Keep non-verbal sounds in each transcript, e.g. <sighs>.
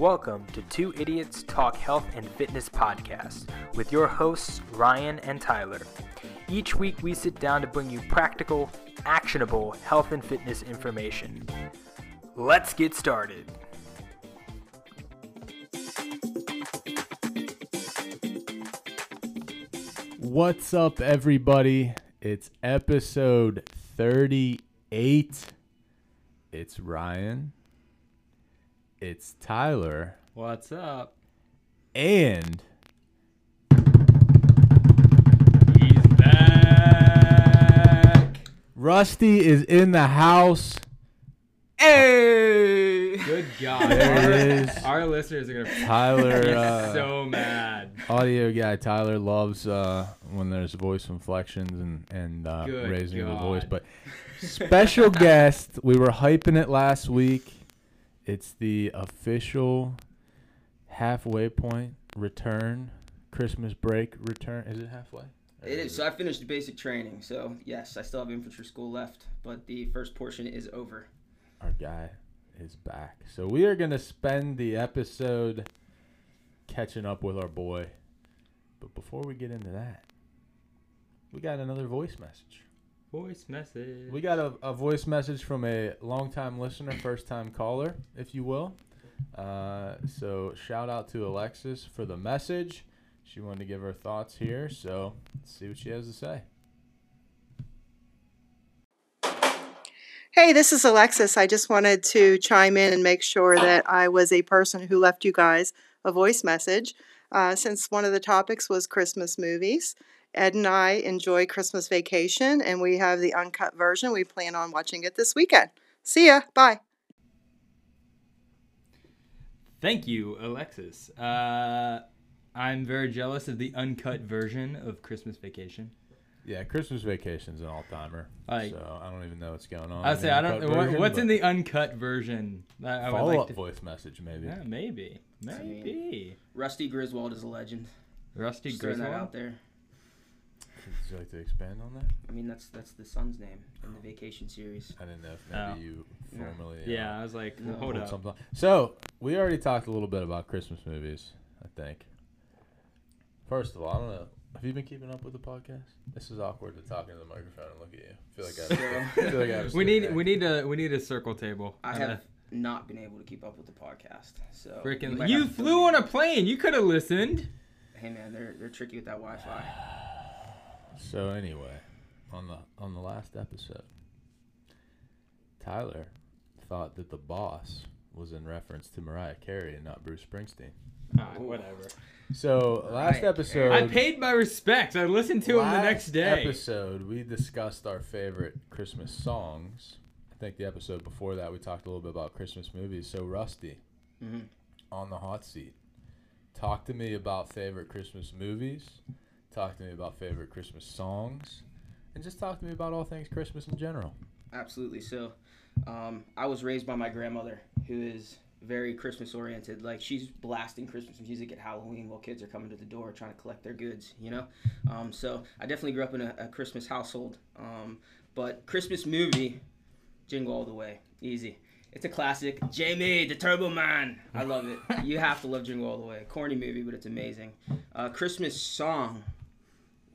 Welcome to Two Idiots Talk Health and Fitness podcast with your hosts, Ryan and Tyler. Each week, we sit down to bring you practical, actionable health and fitness information. Let's get started. What's up, everybody? It's episode 38. It's Ryan. It's Tyler. What's up? And He's back. Rusty is in the house. Hey! Good God. There our, it is. Our listeners are gonna Tyler, be uh, so mad. audio guy Tyler loves uh, when there's voice inflections and, and uh, raising of the voice. But special <laughs> guest, we were hyping it last week. It's the official halfway point return, Christmas break return. Is it halfway? Or It is. So I finished basic training. So yes, I still have infantry school left, but the first portion is over. Our guy is back. So we are going to spend the episode catching up with our boy. But before we get into that, we got another voice message. Voice message. We got a, a voice message from a longtime listener, first time caller, if you will. Uh, so shout out to Alexis for the message. She wanted to give her thoughts here, so let's see what she has to say. Hey, this is Alexis. I just wanted to chime in and make sure that I was a person who left you guys a voice message. Uh, since one of the topics was Christmas movies, Ed and I enjoy Christmas Vacation, and we have the uncut version. We plan on watching it this weekend. See ya. Bye. Thank you, Alexis. Uh, I'm very jealous of the uncut version of Christmas Vacation. Yeah, Christmas Vacation's an all timer. Like- so I don't even know what's going on. I in say I don't. version, what's in the uncut version? I, I follow like up to. voice message maybe? Yeah, maybe, I mean- maybe. Rusty Griswold is a legend. Rusty Just throwing that Griswold. out there. Would you like to expand on that? I mean, that's that's the son's name in the Vacation series. I didn't know if maybe Oh. you Yeah. formally. uh, Yeah, I was like, No. hold pulled up. something. So we already talked a little bit about Christmas movies. I think. First of all, I don't know. Have you been keeping up with the podcast? This is awkward to talk into the microphone and look at you. I feel like I. Have to, <laughs> I feel like I have to <laughs> We sit need back. we need a we need a circle table. I And a- have not been able to keep up with the podcast. So Freaking! might You have to flew on a plane. You could have listened. Hey man, they're they're tricky with that Wi-Fi. <sighs> <sighs> So anyway, on the on the last episode, Tyler thought that the boss was in reference to Mariah Carey and not Bruce Springsteen. Ah, whatever. So last Mariah episode, I paid my respects. I listened to him the next day. Episode we discussed our favorite Christmas songs. I think the episode before that we talked a little bit about Christmas movies. So Rusty, hmm on the hot seat, talk to me about favorite Christmas movies. Talk to me about favorite Christmas songs, and just talk to me about all things Christmas in general. Absolutely. So, um, I was raised by my grandmother, who is very Christmas oriented. Like she's blasting Christmas music at Halloween while kids are coming to the door trying to collect their goods. You know. Um, so I definitely grew up in a, a Christmas household. Um, but Christmas movie, Jingle All the Way, easy. It's a classic. Jamie, the Turbo Man. I love it. <laughs> you have to love Jingle All the Way. Corny movie, but it's amazing. Uh, Christmas song,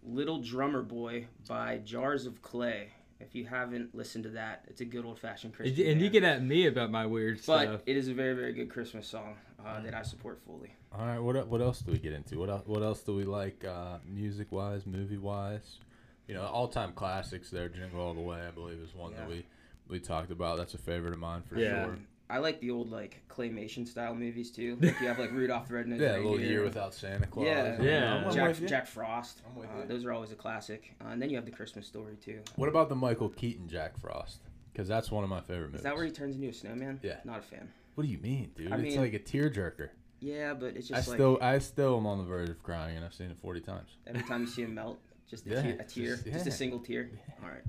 Little Drummer Boy by Jars of Clay. If you haven't listened to that, it's a good old fashioned Christmas. you- and you band. get at me about my weird but stuff. But it is a very, very good Christmas song uh, that I support fully. All right, what what else do we get into? What el- what else do we like, uh, music wise, movie wise? You know, all time classics. There, Jingle All the Way, I believe, is one that we we talked about. That's a favorite of mine for Yeah. sure. I like the old like claymation style movies too. Like you have like Rudolph the Red-Nosed Yeah, a little Reindeer. year without Santa Claus. Yeah, Yeah. I'm Jack, with you. Jack Frost. I'm with Uh, you. those are always a classic. Uh, and then you have the Christmas story too. What about the Michael Keaton Jack Frost? Because that's one of my favorite movies. Is that where he turns into a snowman? Yeah. Not a fan. What do you mean, dude? I it's mean- like a tearjerker. Yeah, but it's I just like still I still am on the verge of crying, and I've seen it forty times. every time you see him melt, just a <laughs> Yeah, tear, a tear, just- just, a single tear. All right.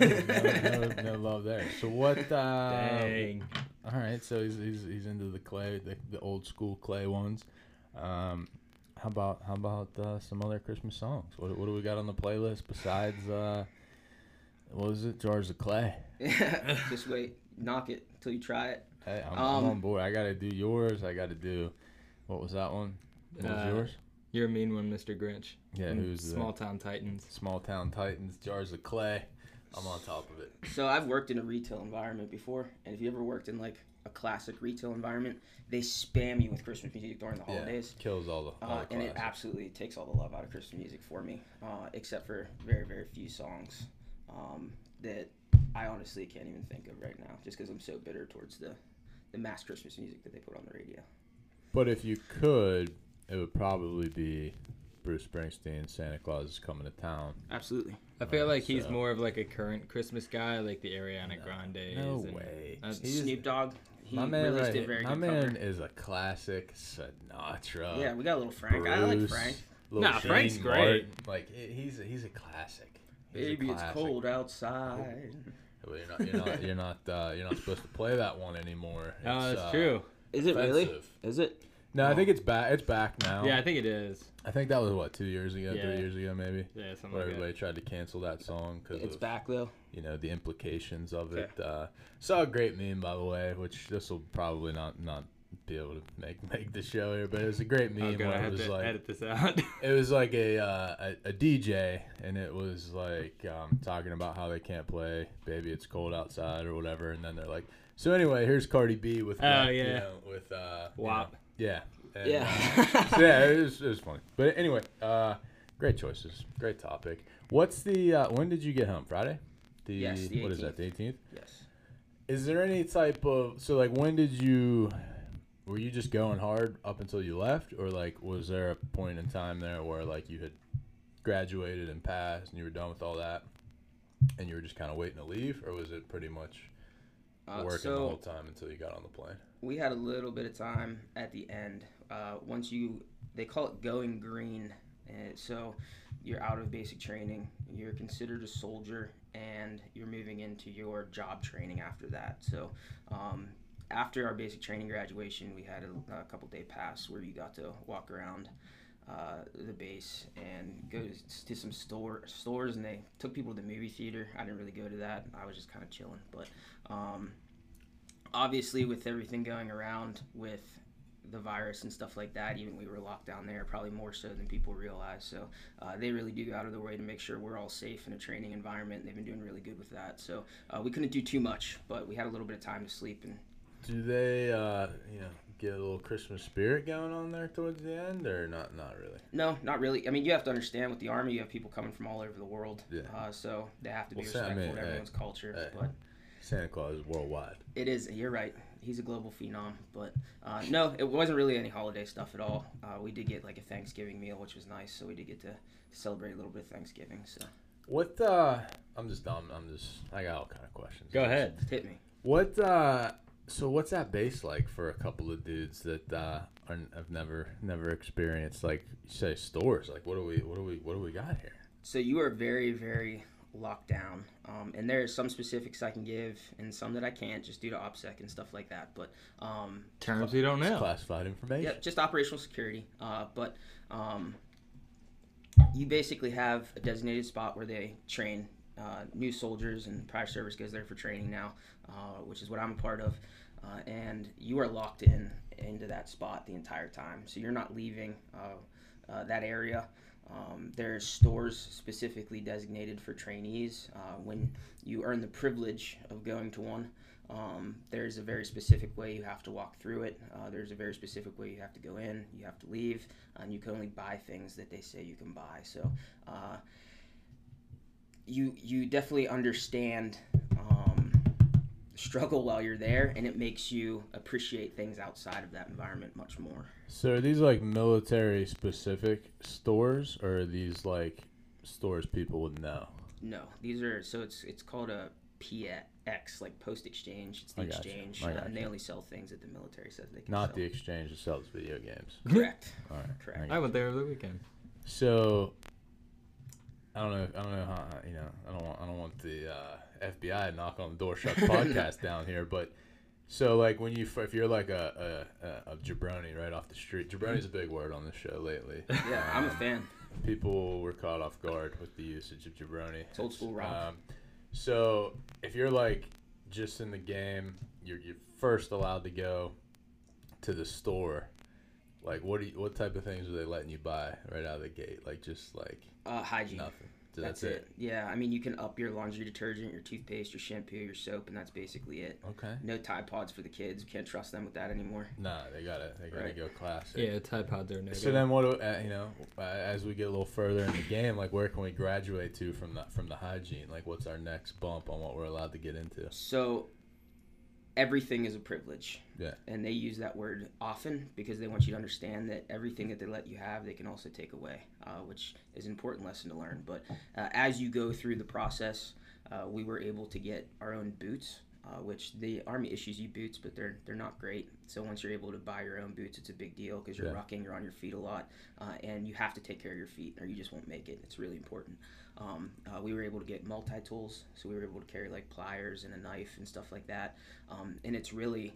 No, no, no, no love there. So what? Uh, <laughs> Dang. All right, so he's, he's, he's into the clay, the, the old school clay ones. Um, how about how about uh, some other Christmas songs? What, what do we got on the playlist besides uh, what was it? Jars of Clay. <laughs> just wait. knock it until you try it. Hey, I'm, Um, I'm on board. I gotta do yours. I gotta do. What was that one? What was Uh, yours? You're a mean one, Mr. Grinch. Yeah, Mm, who's Small the Town Titans? small town titans? Jars of clay. I'm on top of it. So I've worked in a retail environment before, and if you ever worked in like a classic retail environment, they spam you with Christmas music during the holidays. Yeah, kills all the. All Uh, the and it absolutely takes all the love out of Christmas music for me, uh, except for very, very few songs um, that I honestly can't even think of right now, just because I'm so bitter towards the, the mass Christmas music that they put on the radio. But if you could, it would probably be Bruce Springsteen. Santa Claus is coming to town. Absolutely. I feel Right, like he's so- more of like a current Christmas guy, like the Ariana Grande. no way. that's- He's- Snoop Dogg, he my man, released right a here- very my good man cover. is a classic Sinatra. Yeah, we got a little Frank. I like Bruce, Frank. Lil Nah, Frank's Shane great. Martin. Like he- he's a, he's a classic. He's a Baby, it's classic. cold outside. Well, you're not you're not you're not uh, you're not supposed to play that one anymore. <laughs> Oh, It's, that's uh, true. Is it really? offensive. Is it? No, I think it's back. It's back now. Yeah, I think it is. I think that was what two years ago, Yeah. three years ago, maybe. Yeah, something Where like that. everybody that. tried to cancel that song because It's of back though. you know the implications of Okay. it. Uh, saw a great meme by the way, which this will probably not not be able to make <laughs> make the show here, but it was a great meme Oh, God, where I it have was to like edit this out. <laughs> it was like a, uh, a a DJ, and it was like um, talking about how they can't play "Baby It's Cold Outside" or whatever, and then they're like, "So anyway, here's Cardi B with Oh, like, you yeah. know, with uh, you WAP. Yeah, and, Yeah. uh, so yeah, it was, it was funny. But anyway, uh, great choices, great topic. What's the uh, when did you get home? Friday. The, Yes, the what is that? The 18th. yes. Is there any type of so like when did you were you just going hard up until you left or like was there a point in time there where like you had graduated and passed and you were done with all that and you were just kind of waiting to leave or was it pretty much Uh, working the whole time until you got on the plane? We had a little bit of time at the end. Uh, once you, they call it going green. Uh, so you're out of basic training. You're considered a soldier, and you're moving into your job training after that. So um, after our basic training graduation, we had a, a couple day pass where you got to walk around. Uh, the base and go to, to some store stores and they took people to the movie theater. I didn't really go to that. I was just kind of chilling, but um, obviously with everything going around with the virus and stuff like that even we were locked down there probably more so than people realize so uh, they really do go out of their way to make sure we're all safe in a training environment and they've been doing really good with that so uh, we couldn't do too much but we had a little bit of time to sleep and Do they uh you know get a little Christmas spirit going on there towards the end or not not really? no not really i mean you have to understand with the army you have people coming from all over the world Yeah. uh, so they have to be Well, Sam, I respectful mean, of hey, everyone's culture hey. but Santa Claus is worldwide. It is. You're right. He's a global phenom. But uh, no, it wasn't really any holiday stuff at all. Uh, we did get like a Thanksgiving meal, which was nice. So we did get to celebrate a little bit of Thanksgiving. So What uh I'm just dumb. I'm just I got all kind of questions. Go ahead. just hit me. What uh so what's that base like for a couple of dudes that uh are, have never never experienced like you say stores like what do we what do we what do we got here? So you are very, very locked down. Um, and there are some specifics I can give and some that I can't just due to OPSEC and stuff like that. But um, Terms we don't It's know. classified information. Yeah, just operational security. Uh, but um, you basically have a designated spot where they train uh, new soldiers, and prior service goes there for training now, uh, which is what I'm a part of. Uh, and you are locked in into that spot the entire time, so you're not leaving uh, uh, that area. Um, there's stores specifically designated for trainees. Uh, when you earn the privilege of going to one, um, there's a very specific way you have to walk through it. Uh, there's a very specific way you have to go in, you have to leave, and you can only buy things that they say you can buy. So uh, you you definitely understand um, struggle while you're there, and it makes you appreciate things outside of that environment much more. So are these like military specific stores or are these like stores people would know? No, these are so it's it's called a PX, like post exchange. It's the I exchange, uh, and they only sell things that the military says they can Not sell. the exchange that sells video games. correct. All right. Correct. I I went there over the weekend. So I don't know. I don't know how you know. I don't want. I don't want the uh, FBI to knock on the door, shut the podcast <laughs> down here. But so like when you if you're like a, a, a, jabroni right off the street, jabroni's a big word on this show lately. Yeah, I'm a Um, fan. People were caught off guard with the usage of jabroni. It's old school Rob. Um, so if you're like just in the game, you're you're first allowed to go to the store. Like, what do you, what type of things are they letting you buy right out of the gate? Like, just like Uh, hygiene. nothing. So That's, it. Yeah, I mean, you can up your laundry detergent, your toothpaste, your shampoo, your soap, and that's basically it. Okay. No Tide Pods for the kids. We can't trust them with that anymore. Nah, they gotta they gotta Right. go classic. Yeah, Tide Pods are no So then, what do uh, you know? Uh, as we get a little further in the game, like where can we graduate to from the from the hygiene? Like, what's our next bump on what we're allowed to get into? So, everything is a privilege. Yeah. And they use that word often because they want you to understand that everything that they let you have, they can also take away, uh, which is an important lesson to learn. But uh, as you go through the process, uh, we were able to get our own boots. Uh, which the army issues you boots, but they're they're not great. So once you're able to buy your own boots, it's a big deal because you're Yeah. rucking, you're on your feet a lot, uh, and you have to take care of your feet, or you just won't make it. It's really important. Um, uh, we were able to get multi tools, so we were able to carry like pliers and a knife and stuff like that. Um, and it's really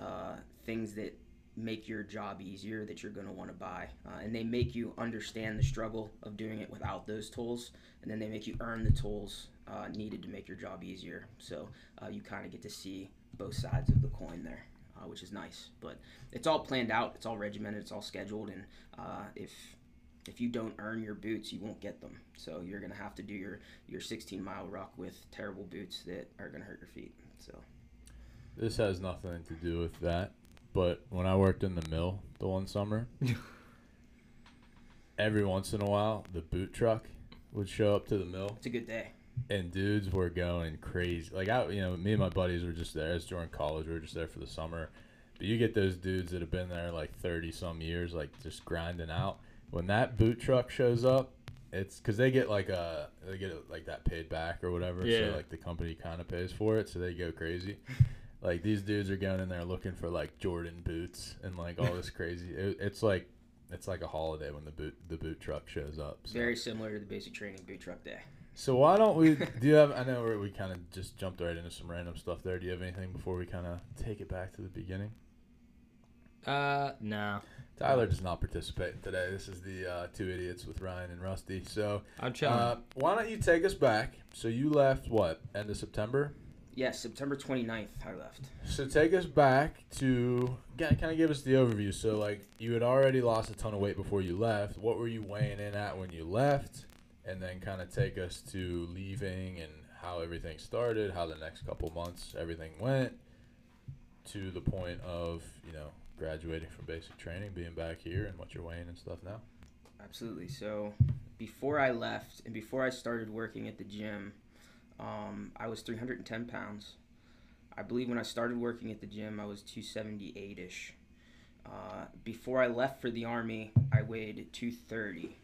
uh, things that make your job easier that you're going to want to buy. Uh, and they make you understand the struggle of doing it without those tools, and then they make you earn the tools uh, needed to make your job easier. So uh, you kind of get to see both sides of the coin there. Uh, which is nice, but it's all planned out. It's all regimented. It's all scheduled, and uh, if if you don't earn your boots, you won't get them. So you're gonna have to do your your 16 mile ruck with terrible boots that are gonna hurt your feet. So This has nothing to do with that, but when I worked in the mill the one summer, <laughs> every once in a while the boot truck would show up to the mill it's a good day. and dudes were going crazy. Like I, you know, me and my buddies were just there. As during college, we were just there for the summer. But you get those dudes that have been there like thirty some years, like just grinding out. When that boot truck shows up, it's because they get like a they get like that paid back or whatever. Yeah. So like the company kind of pays for it, so they go crazy. <laughs> like these dudes are going in there looking for like Jordan boots and like all this <laughs> crazy. It, it's like it's like a holiday when the boot the boot truck shows up. So. Very similar to the basic training boot truck day. So why don't we? <laughs> Do you have? I know we we kind of just jumped right into some random stuff there. Do you have anything before we kind of take it back to the beginning? Uh, no. Tyler does not participate today. This is the uh, two idiots with Ryan and Rusty. So I'm chilling. uh, why don't you take us back? So you left what end of September? Yes, September 29th, I left. So take us back to kind of give us the overview. So like you had already lost a ton of weight before you left. What were you weighing in at when you left? And then kind of take us to leaving and how everything started, how the next couple months everything went, to the point of you know graduating from basic training, being back here, and what you're weighing and stuff now. Absolutely. So before I left and before I started working at the gym, um, I was 310 pounds. I believe when I started working at the gym, I was 278 ish. Uh, before I left for the army, I weighed 230.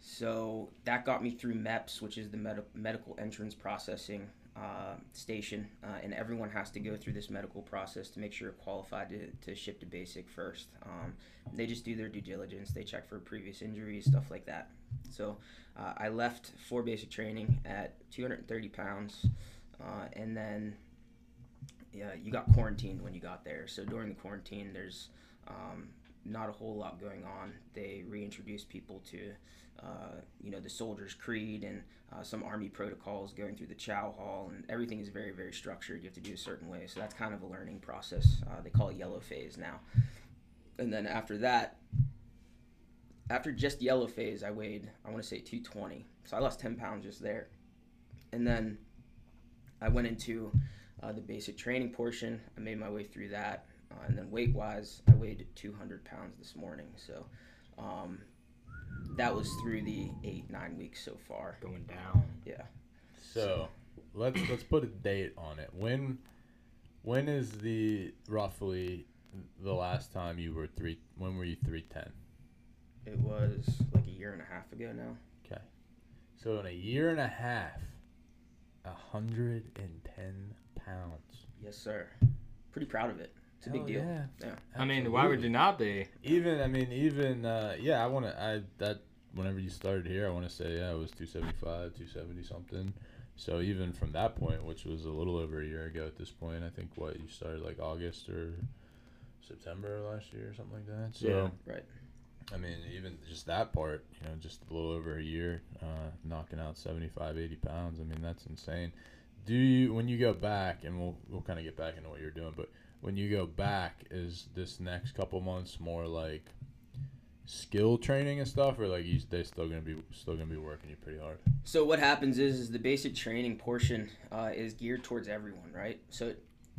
So that got me through MEPS, which is the med- medical entrance processing uh, station, uh, and everyone has to go through this medical process to make sure you're qualified to, to ship to basic first. Um, they just do their due diligence. They check for previous injuries, stuff like that. So uh, I left for basic training at 230 pounds, uh, and then yeah, you got quarantined when you got there. So during the quarantine, there's um, not a whole lot going on. They reintroduce people to uh, you know the soldiers' creed and uh, some army protocols going through the chow hall, and everything is very very structured. You have to do a certain way. So that's kind of a learning process. Uh, they call it yellow phase now. And then after that, after just yellow phase, I weighed I want to say 220. So I lost 10 pounds just there. And then I went into uh, the basic training portion. I made my way through that. Uh, and then weight wise, I weighed 200 pounds this morning. So um, that was through the eight, nine weeks so far. Going down. Yeah. So let's let's put a date on it. When when is the roughly the last time you were three? When were you three ten? It was like a year and a half ago now. Okay. So in a year and a half, a hundred and ten pounds. Yes, sir. Pretty proud of it. It's a big Hell deal. Yeah. Yeah. I mean, why would you not be? Even I mean, even uh, yeah, I want to. I that whenever you started here, I want to say yeah, it was two seventy five, two seventy something. So even from that point, which was a little over a year ago at this point, I think what you started like August or September last year or something like that. So Yeah. Right. I mean, even just that part, you know, just a little over a year, uh, knocking out 75, 80 pounds. I mean, that's insane. do you when you go back and we'll we'll kind of get back into what you're doing, but when you go back, is this next couple months more like skill training and stuff, or like you they still gonna be still gonna be working you pretty hard? So what happens is, is the basic training portion uh, is geared towards everyone, right? So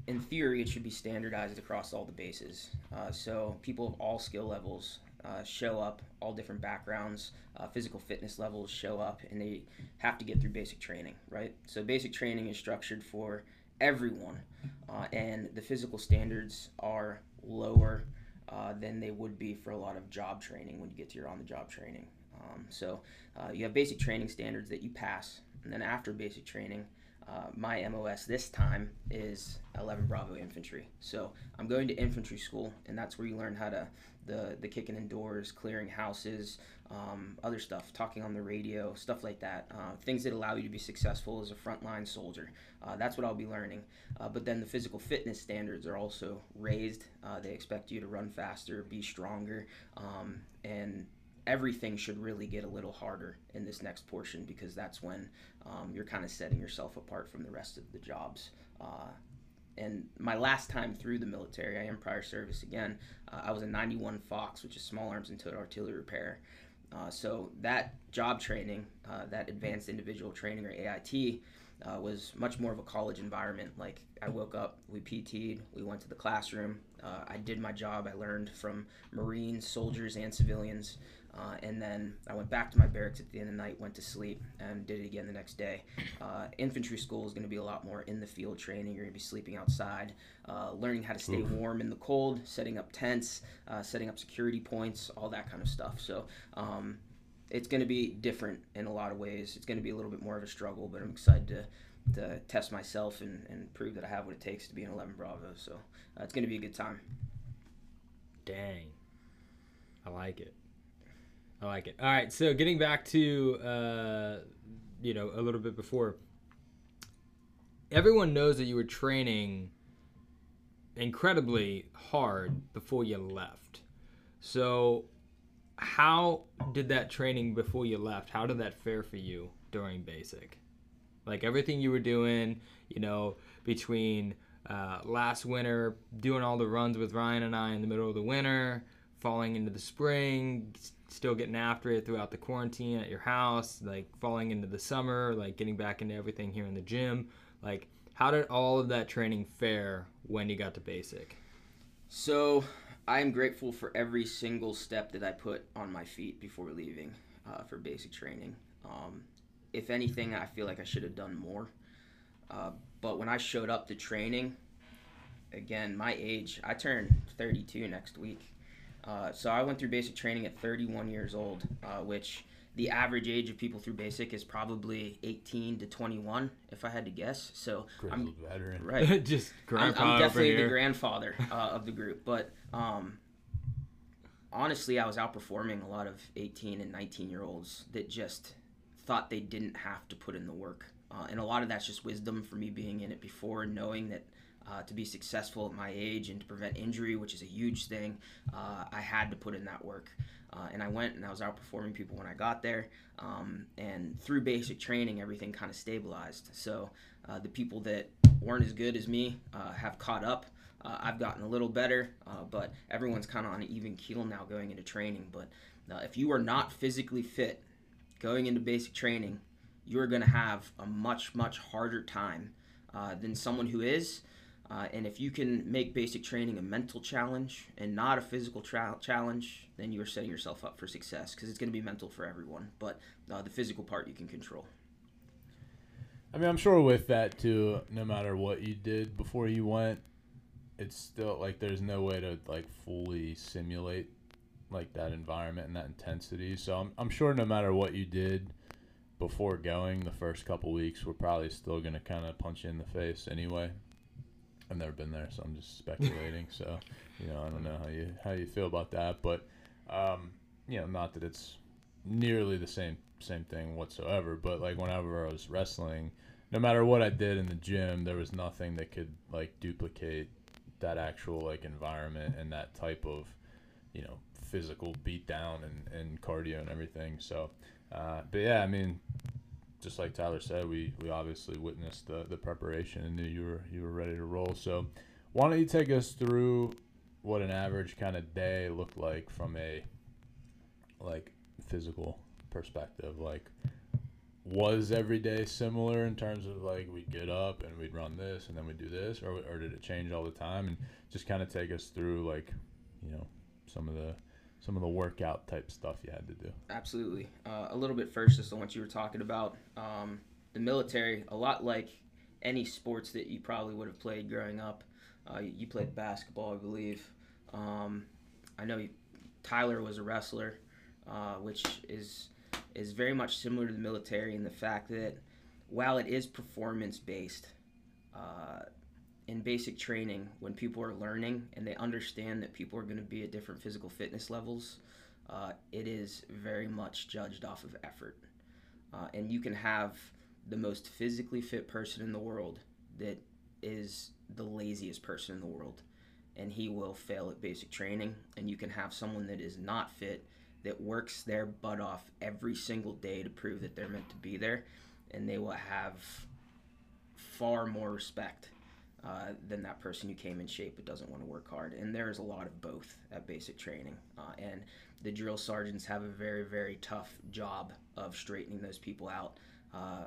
in theory, it should be standardized across all the bases. Uh, so people of all skill levels uh, show up, all different backgrounds, uh, physical fitness levels show up, and they have to get through basic training, right? So basic training is structured for everyone, uh, and the physical standards are lower uh, than they would be for a lot of job training when you get to your on-the-job training. Um, so uh, you have basic training standards that you pass, and then after basic training, uh, my MOS this time is 11 Bravo Infantry. So I'm going to infantry school, and that's where you learn how to the the kicking indoors, clearing houses, um, other stuff, talking on the radio, stuff like that. Uh, things that allow you to be successful as a frontline soldier. Uh, that's what I'll be learning. Uh, but then the physical fitness standards are also raised. Uh, they expect you to run faster, be stronger, um, and everything should really get a little harder in this next portion because that's when um, you're kind of setting yourself apart from the rest of the jobs. And my last time through the military, I am prior service again. Uh, I was a 91 Fox, which is small arms and towed artillery repair. Uh, so that job training, uh, that advanced individual training or AIT, uh, was much more of a college environment. Like I woke up, we PT'd, we went to the classroom, uh, I did my job. I learned from Marines, soldiers, and civilians. Uh, and then I went back to my barracks at the end of the night, went to sleep, and did it again the next day. Uh, infantry school is going to be a lot more in the field training. You're going to be sleeping outside, uh, learning how to stay Oof. warm in the cold, setting up tents, uh, setting up security points, all that kind of stuff. So um, it's going to be different in a lot of ways. It's going to be a little bit more of a struggle, but I'm excited to. To test myself and, and prove that I have what it takes to be an 11 Bravo. So uh, it's going to be a good time. Dang. I like it. I like it. All right, so getting back to uh, you know a little bit before, everyone knows that you were training incredibly hard before you left. So, how did that training before you left? How did that fare for you during basic? Like everything you were doing, you know, between uh, last winter, doing all the runs with Ryan and I in the middle of the winter, falling into the spring, still getting after it throughout the quarantine at your house, like falling into the summer, like getting back into everything here in the gym. Like, how did all of that training fare when you got to basic? So, I am grateful for every single step that I put on my feet before leaving uh, for basic training. Um, if anything, I feel like I should have done more. Uh, but when I showed up to training, again, my age, I turn 32 next week. Uh, so I went through basic training at 31 years old, uh, which the average age of people through basic is probably 18 to 21, if I had to guess. So I'm veteran, right? <laughs> Just I'm, I'm definitely the grandfather <laughs> uh, of the group, but um, honestly, I was outperforming a lot of 18 and 19 year olds that just thought they didn't have to put in the work. Uh, and a lot of that's just wisdom for me being in it before and knowing that uh, to be successful at my age and to prevent injury, which is a huge thing, uh, I had to put in that work. Uh, and I went and I was outperforming people when I got there. Um, and through basic training, everything kind of stabilized. So uh, the people that weren't as good as me uh, have caught up. Uh, I've gotten a little better, but everyone's kind of on an even keel now going into training. But if you are not physically fit going into basic training, you're going to have a much, much harder time than someone who is. Uh, and if you can make basic training a mental challenge and not a physical tra- challenge, then you're setting yourself up for success because it's going to be mental for everyone. But uh, the physical part you can control. I mean, I'm sure with that too, no matter what you did before you went, it's still like there's no way to like fully simulate like that environment and that intensity. So I'm, I'm sure no matter what you did before going, the first couple weeks we're probably still going to kind of punch you in the face anyway. I've never been there, so I'm just speculating. so, you know, I don't know how you how you feel about that, but um, you know, not that it's nearly the same same thing whatsoever. But like whenever I was wrestling, no matter what I did in the gym, there was nothing that could like duplicate that actual like environment and that type of you know physical beatdown and, and cardio and everything. So, uh, but yeah, I mean, just like Tyler said, we we obviously witnessed the the preparation and knew you were you were ready to roll. So, why don't you take us through what an average kind of day looked like from a like physical perspective? Like, was every day similar in terms of like we'd get up and we'd run this and then we'd do this, or or did it change all the time? And just kind of take us through like, you know, some of the some of the workout type stuff you had to do. Absolutely. Uh, a little bit first, just on what you were talking about. Um, the military, a lot like any sports that you probably would have played growing up. Uh, you played basketball, I believe. Um, I know you, Tyler was a wrestler, uh, which is is very much similar to the military in the fact that while it is performance based, uh, in basic training, when people are learning and they understand that people are going to be at different physical fitness levels, uh, it is very much judged off of effort. Uh, and you can have the most physically fit person in the world that is the laziest person in the world, and he will fail at basic training. And you can have someone that is not fit that works their butt off every single day to prove that they're meant to be there, and they will have far more respect uh, than that person who came in shape but doesn't want to work hard. And there is a lot of both at basic training. Uh, and the drill sergeants have a very, very tough job of straightening those people out. Uh,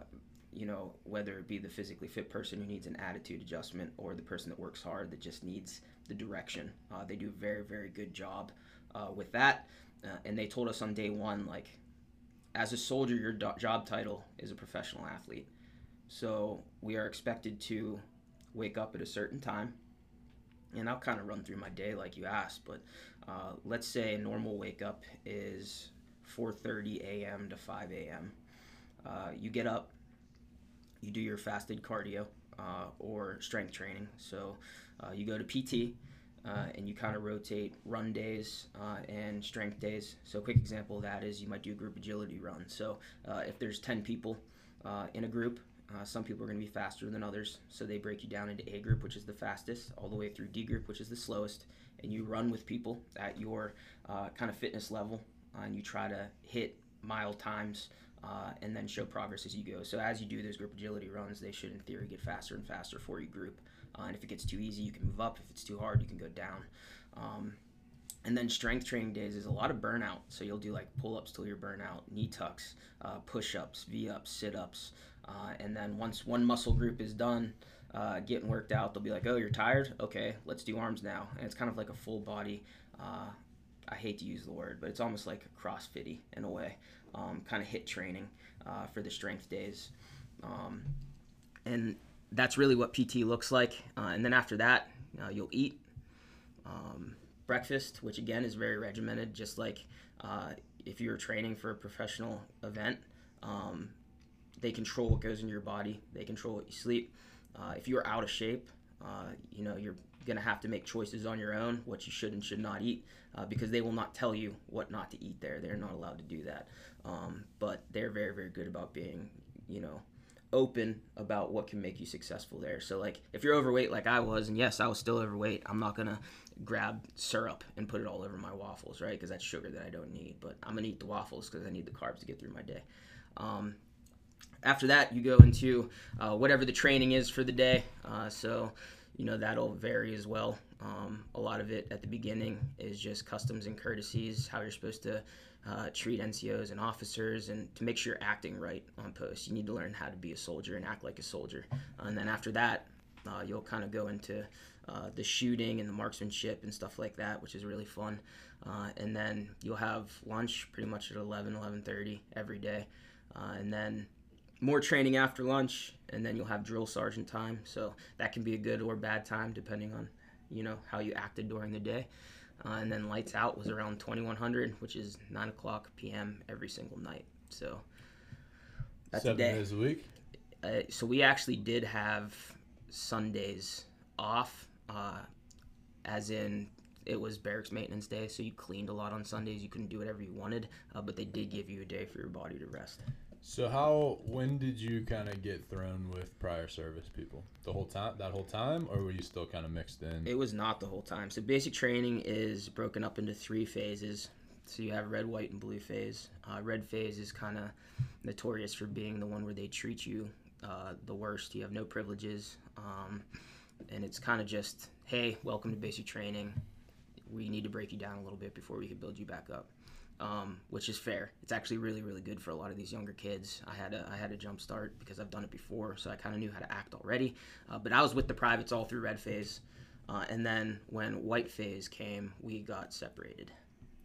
you know, whether it be the physically fit person who needs an attitude adjustment or the person that works hard that just needs the direction. Uh, they do a very, very good job uh, with that. Uh, and they told us on day one, like, as a soldier, your do- job title is a professional athlete. So we are expected to wake up at a certain time. And I'll kind of run through my day like you asked, but uh, let's say a normal wake up is 4:30 a.m. to 5 a.m. Uh, you get up, you do your fasted cardio uh, or strength training. So uh, you go to PT. Uh, and you kind of rotate run days uh, and strength days. So, a quick example of that is you might do a group agility run. So, if there's 10 people in a group, uh, some people are going to be faster than others, so they break you down into A group, which is the fastest, all the way through D group, which is the slowest, and you run with people at your uh, kind of fitness level, uh, and you try to hit mile times uh, and then show progress as you go. So as you do those group agility runs, they should, in theory, get faster and faster for your group. Uh, and if it gets too easy, you can move up. If it's too hard, you can go down. Um, and then strength training days is a lot of burnout. So you'll do like pull ups till you're burnout, knee tucks, uh, push ups, V ups, sit ups. Uh, and then once one muscle group is done uh, getting worked out, they'll be like, oh, you're tired? Okay, let's do arms now. And it's kind of like a full body, uh, I hate to use the word, but it's almost like CrossFitty in a way, um, kind of HIIT training uh, for the strength days. Um, and that's really what PT looks like. Uh, and then after that, uh, you'll eat. Um, breakfast, which again is very regimented, just like if you were training for a professional event. Um, they control what goes in your body. They control what you sleep. Uh, if you're out of shape, uh, you know you're gonna have to make choices on your own what you should and should not eat uh, because they will not tell you what not to eat there. They're not allowed to do that. Um, but they're very very good about being you know open about what can make you successful there. So like if you're overweight like I was, and yes, I was still overweight, I'm not gonna grab syrup and put it all over my waffles, right? Because that's sugar that I don't need. But I'm gonna eat the waffles because I need the carbs to get through my day. Um, after that, you go into uh, whatever the training is for the day. Uh, so, you know, that'll vary as well. Um, a lot of it at the beginning is just customs and courtesies, how you're supposed to uh, treat NCOs and officers, and to make sure you're acting right on post. You need to learn how to be a soldier and act like a soldier. and then after that, uh, you'll kind of go into uh, the shooting and the marksmanship and stuff like that, which is really fun. Uh, and then you'll have lunch pretty much at 11, 11.30 every day. and then more training after lunch, and then you'll have drill sergeant time. So that can be a good or bad time depending on you know how you acted during the day. Uh, and then lights out was around 2100, which is 9 o'clock p.m. every single night. So that's Seven a day. days a week. Uh, so we actually did have Sundays off, uh, as in it was barracks maintenance day, so you cleaned a lot on Sundays. You couldn't do whatever you wanted, uh, but they did give you a day for your body to rest. So how when did you kind of get thrown with prior service people? The whole time, that whole time, or were you still kind of mixed in? It was not the whole time. So basic training is broken up into three phases. So you have red, white, and blue phase. Uh, red phase is kind of notorious for being the one where they treat you uh, the worst. You have no privileges, um, and it's kind of just, hey, welcome to basic training. We need to break you down a little bit before we can build you back up. Um, which is fair. It's actually really, really good for a lot of these younger kids. I had a, I had a jump start because I've done it before, so I kind of knew how to act already. Uh, but I was with the privates all through red phase, uh, and then when white phase came, we got separated.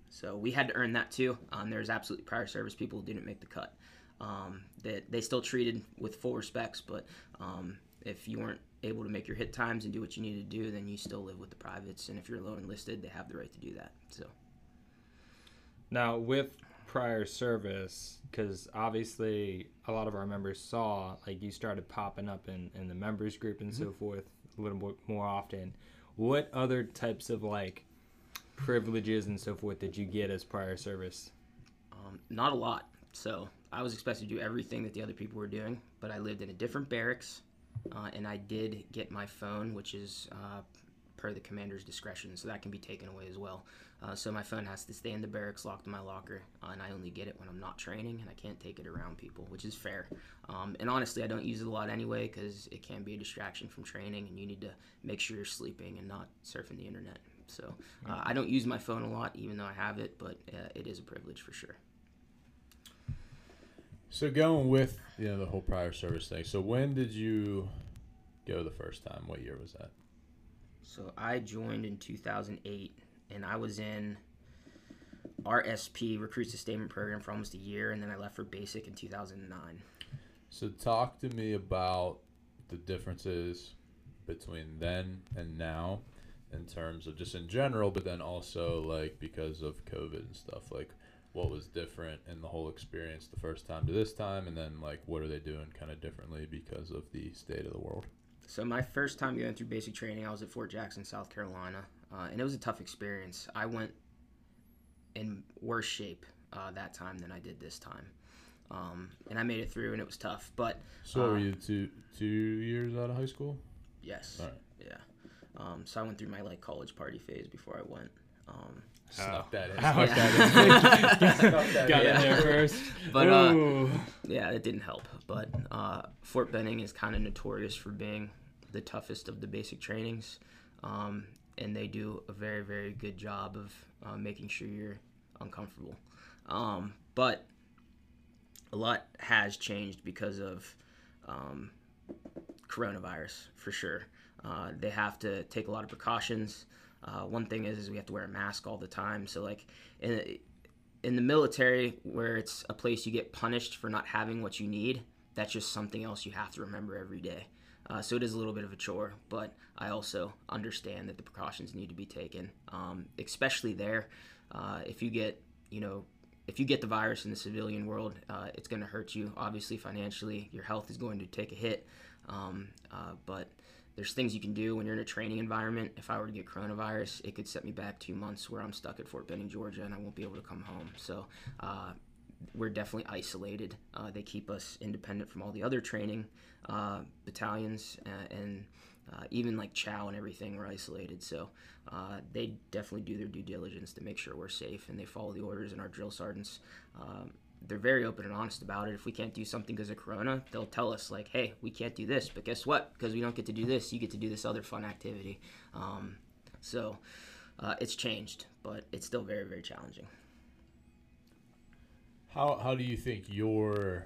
So we had to earn that too. Um, there's absolutely prior service people who didn't make the cut. Um, that they still treated with full respects, but um, if you weren't able to make your hit times and do what you needed to do, then you still live with the privates. And if you're low enlisted, they have the right to do that. So. Now, with prior service, because obviously a lot of our members saw, like you started popping up in, in the members group and mm-hmm. so forth a little bit more often. What other types of like privileges and so forth did you get as prior service? Um, not a lot. So I was expected to do everything that the other people were doing, but I lived in a different barracks, uh, and I did get my phone, which is uh, per the commander's discretion, so that can be taken away as well. Uh, so my phone has to stay in the barracks, locked in my locker, uh, and I only get it when I'm not training, and I can't take it around people, which is fair. Um, and honestly, I don't use it a lot anyway because it can be a distraction from training, and you need to make sure you're sleeping and not surfing the internet. So uh, I don't use my phone a lot, even though I have it, but uh, it is a privilege for sure. So going with you know the whole prior service thing. So when did you go the first time? What year was that? So I joined in 2008 and I was in RSP Recruit Sustainment Program for almost a year, and then I left for Basic in 2009. So talk to me about the differences between then and now in terms of just in general, but then also like because of COVID and stuff, like what was different in the whole experience the first time to this time, and then like what are they doing kind of differently because of the state of the world? So my first time going through basic training, I was at Fort Jackson, South Carolina, uh, and it was a tough experience. I went in worse shape uh, that time than I did this time, um, and I made it through, and it was tough. But so uh, were you two two years out of high school? Yes. Yeah. Um, so I went through my like college party phase before I went. Um, Snuck that in. Snuck that in. <laughs> <laughs> Got in there first. <laughs> But uh, yeah, it didn't help. But uh, Fort Benning is kind of notorious for being the toughest of the basic trainings. Um, and they do a very, very good job of uh, making sure you're uncomfortable. Um, but a lot has changed because of um, coronavirus, for sure. Uh, they have to take a lot of precautions. Uh, one thing is, is we have to wear a mask all the time. So like in in the military, where it's a place you get punished for not having what you need, that's just something else you have to remember every day. Uh, so it is a little bit of a chore, but I also understand that the precautions need to be taken, um, especially there. Uh, if you get, you know, if you get the virus in the civilian world, uh, it's going to hurt you. Obviously, financially, your health is going to take a hit. Um, uh, but there's things you can do when you're in a training environment. If I were to get coronavirus, it could set me back two months where I'm stuck at Fort Benning, Georgia, and I won't be able to come home. So uh, we're definitely isolated. Uh, they keep us independent from all the other training uh, battalions, uh, and uh, even like Chow and everything, we're isolated. So uh, they definitely do their due diligence to make sure we're safe, and they follow the orders. And our drill sergeants, um, they're very open and honest about it. If we can't do something because of Corona, they'll tell us like, "Hey, we can't do this," but guess what? Because we don't get to do this, you get to do this other fun activity. Um, so it's changed, but it's still very, very challenging. How how do you think your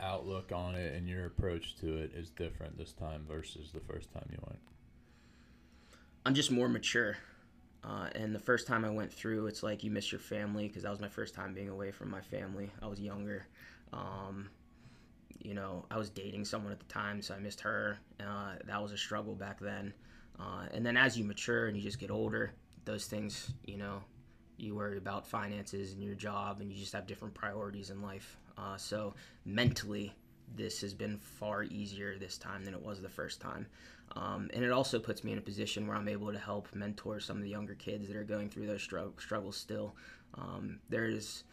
outlook on it and your approach to it is different this time versus the first time you went? I'm just more mature. Uh, and the first time I went through, it's like you miss your family because that was my first time being away from my family. I was younger. Um, you know, I was dating someone at the time, so I missed her. Uh, that was a struggle back then. Uh, and then as you mature and you just get older, those things, you know, you worry about finances and your job, and you just have different priorities in life. Uh, so mentally, this has been far easier this time than it was the first time. Um, and it also puts me in a position where I'm able to help mentor some of the younger kids that are going through those str- struggles still. Um, there's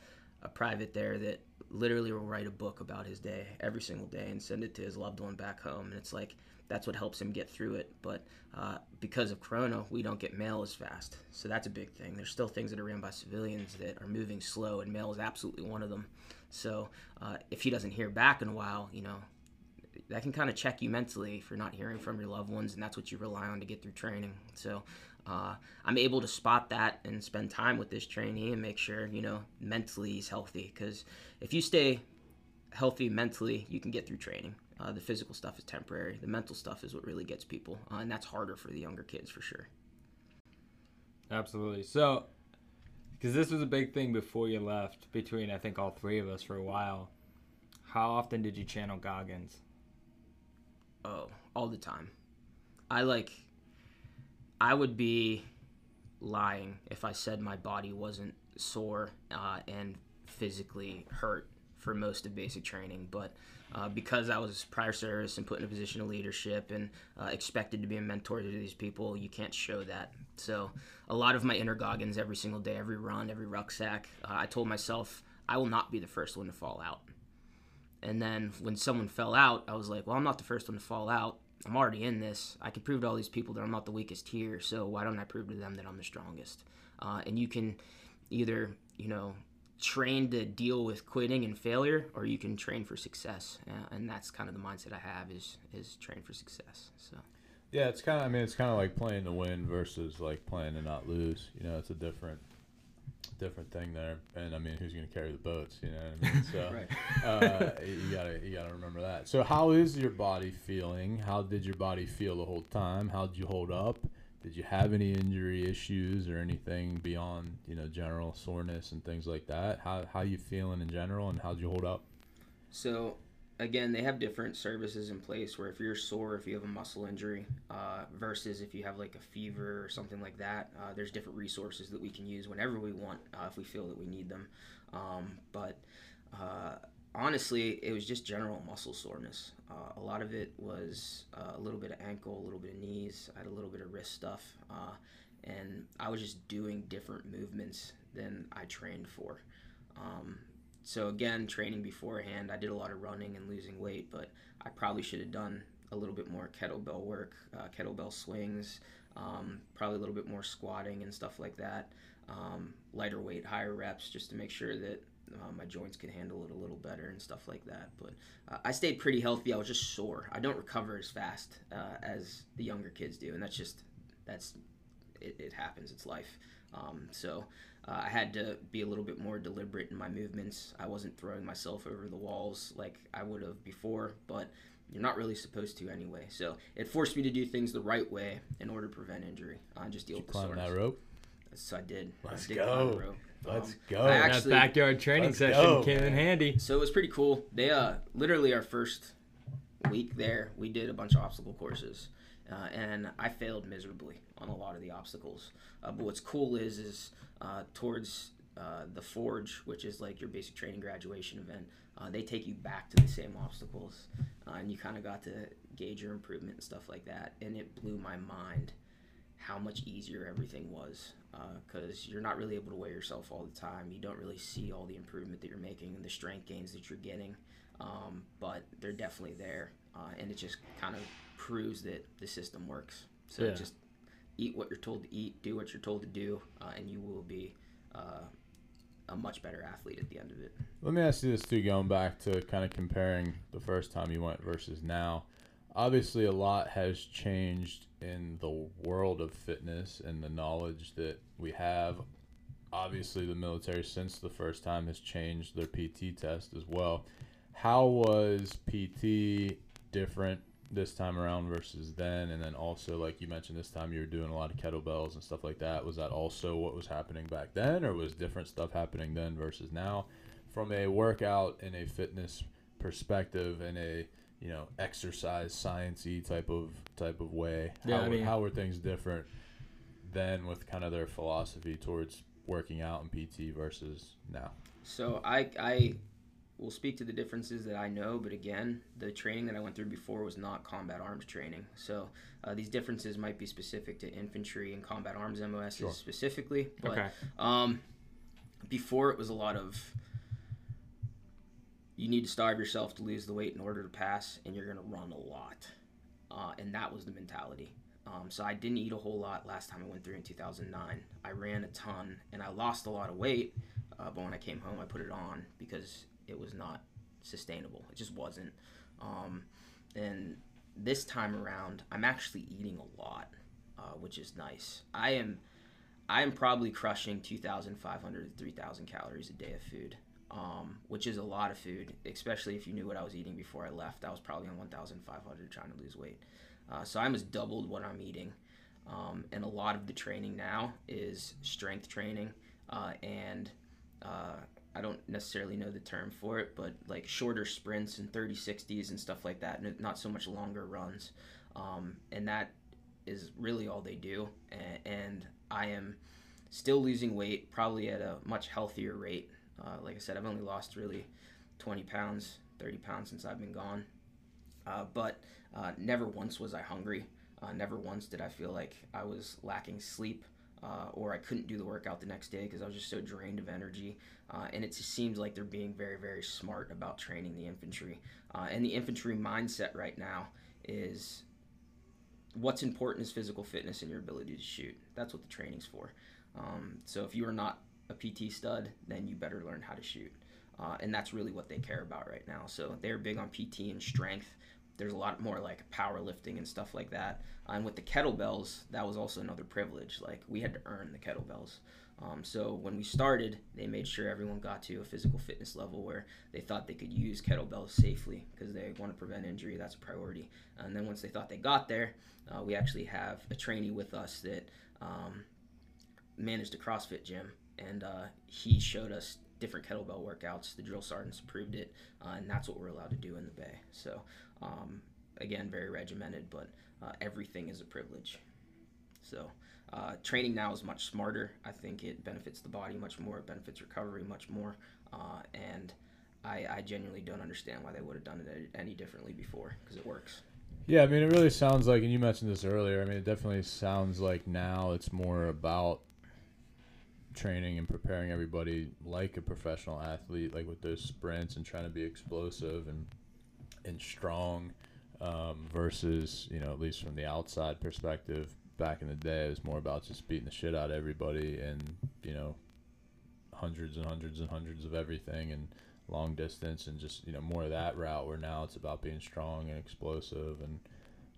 a private there that literally will write a book about his day every single day and send it to his loved one back home. And it's like that's what helps him get through it. But uh, because of Corona, we don't get mail as fast. So that's a big thing. There's still things that are ran by civilians that are moving slow, and mail is absolutely one of them. So uh, if he doesn't hear back in a while, you know, that can kind of check you mentally for not hearing from your loved ones, and that's what you rely on to get through training. So uh, I'm able to spot that and spend time with this trainee and make sure you know mentally he's healthy. Because if you stay healthy mentally, you can get through training. Uh, the physical stuff is temporary. The mental stuff is what really gets people, uh, and that's harder for the younger kids for sure. Absolutely. So, because this was a big thing before you left, between I think all three of us for a while. How often did you channel Goggins? Oh, all the time. I like. I would be lying if I said my body wasn't sore uh, and physically hurt for most of basic training, but uh, because I was prior service and put in a position of leadership and uh, expected to be a mentor to these people, you can't show that. So a lot of my inner Goggins every single day, every run, every rucksack, uh, I told myself I will not be the first one to fall out. And then when someone fell out, I was like, well, I'm not the first one to fall out. I'm already in this. I can prove to all these people that I'm not the weakest here. So why don't I prove to them that I'm the strongest? Uh, and you can either, you know, train to deal with quitting and failure, or you can train for success. Uh, and that's kind of the mindset I have is is train for success. So. Yeah, it's kind of. I mean, it's kind of like playing to win versus like playing to not lose. You know, it's a different, different thing there. And I mean, who's going to carry the boats? You know, what I mean? <laughs> so Right. uh, you gotta you gotta remember that. So, how is your body feeling? How did your body feel the whole time? How did you hold up? Did you have any injury issues or anything beyond you know general soreness and things like that? How how you feeling in general, and how'd you hold up? So again, they have different services in place where if you're sore, if you have a muscle injury, uh, versus if you have like a fever or something like that, uh, there's different resources that we can use whenever we want uh, if we feel that we need them. Um, but uh, honestly, it was just general muscle soreness. Uh, a lot of it was uh, a little bit of ankle, a little bit of knees. I had a little bit of wrist stuff, uh, and I was just doing different movements than I trained for. Um, so again, training beforehand, I did a lot of running and losing weight, but I probably should have done a little bit more kettlebell work, uh, kettlebell swings, um, probably a little bit more squatting and stuff like that. Um, lighter weight, higher reps, just to make sure that uh, my joints could handle it a little better and stuff like that. But uh, I stayed pretty healthy. I was just sore. I don't recover as fast uh, as the younger kids do, and that's just that's it, it happens. It's life. Um, so uh, I had to be a little bit more deliberate in my movements. I wasn't throwing myself over the walls like I would have before, but you're not really supposed to anyway. So it forced me to do things the right way in order to prevent injury. I just deal Did you with the climb that rope? So I did. Let's I did go. Climb the rope. Let's Um, go. I that actually- backyard training let's session go, came in handy. So it was pretty cool. They uh literally our first week there, we did a bunch of obstacle courses, uh, and I failed miserably on a lot of the obstacles. Uh, but what's cool is is uh, towards uh, the forge, which is like your basic training graduation event, uh, they take you back to the same obstacles, uh, and you kind of got to gauge your improvement and stuff like that. And it blew my mind how much easier everything was because you're not really able to weigh yourself all the time. You don't really see all the improvement that you're making and the strength gains that you're getting, um, but they're definitely there, uh, and it just kind of proves that the system works. So Yeah. just eat what you're told to eat, do what you're told to do, uh, and you will be uh, a much better athlete at the end of it. Let me ask you this too, going back to kind of comparing the first time you went versus now. Obviously, a lot has changed in the world of fitness and the knowledge that we have. Obviously, the military, since the first time, has changed their PT test as well. How was PT different this time around versus then? And then also, like you mentioned, this time you were doing a lot of kettlebells and stuff like that. Was that also what was happening back then, or was different stuff happening then versus now? From a workout and a fitness perspective and a you know exercise sciencey type of type of way, Yeah, how, I mean- how were things different then with kind of their philosophy towards working out and PT versus now? So I I will speak to the differences that I know, but again, the training that I went through before was not combat arms training. So uh, these differences might be specific to infantry and combat arms MOSs Sure. specifically. But Okay. um, before it was a lot of you need to starve yourself to lose the weight in order to pass, and you're going to run a lot. Uh, and that was the mentality. Um, so I didn't eat a whole lot last time I went through in 2009. I ran a ton and I lost a lot of weight, uh, but when I came home, I put it on because it was not sustainable. It just wasn't. Um, and this time around, I'm actually eating a lot, uh, which is nice. I am, I am probably crushing 2,500 to 3,000 calories a day of food, um, which is a lot of food, especially if you knew what I was eating before I left. I was probably on 1,500 trying to lose weight. Uh, so I almost doubled what I'm eating. Um, and a lot of the training now is strength training uh, and uh, I don't necessarily know the term for it, but like shorter sprints and 30 60s and stuff like that, not so much longer runs. Um, and that is really all they do. And, and, I am still losing weight, probably at a much healthier rate. Uh, like I said, I've only lost really 20 pounds, 30 pounds since I've been gone. Uh, but uh, never once was I hungry. Uh, never once did I feel like I was lacking sleep. Uh, or I couldn't do the workout the next day because I was just so drained of energy. Uh, and it just seems like they're being very, very smart about training the infantry. And the infantry mindset right now is what's important is physical fitness and your ability to shoot. That's what the training's for. Um, so if you are not a PT stud, then you better learn how to shoot. Uh, and that's really what they care about right now. So they're big on PT and strength. There's a lot more like powerlifting and stuff like that. and with the kettlebells, that was also another privilege. Like we had to earn the kettlebells. Um, so when we started, they made sure everyone got to a physical fitness level where they thought they could use kettlebells safely because they want to prevent injury. That's a priority. And then once they thought they got there, uh, we actually have a trainee with us that um, managed a CrossFit gym, and uh, he showed us different kettlebell workouts. The drill sergeants approved it, uh, and that's what we're allowed to do in the bay. So um, again, very regimented, but uh, everything is a privilege. So. Uh, training now is much smarter. I think it benefits the body much more. It benefits recovery much more. Uh, and I, I, genuinely don't understand why they would have done it any differently before because it works. Yeah, I mean, it really sounds like, and you mentioned this earlier. I mean, it definitely sounds like now it's more about training and preparing everybody like a professional athlete, like with those sprints and trying to be explosive and and strong, um, versus you know at least from the outside perspective, back in the day, it was more about just beating the shit out of everybody and you know hundreds and hundreds and hundreds of everything and long distance and just you know more of that route. Where now it's about being strong and explosive and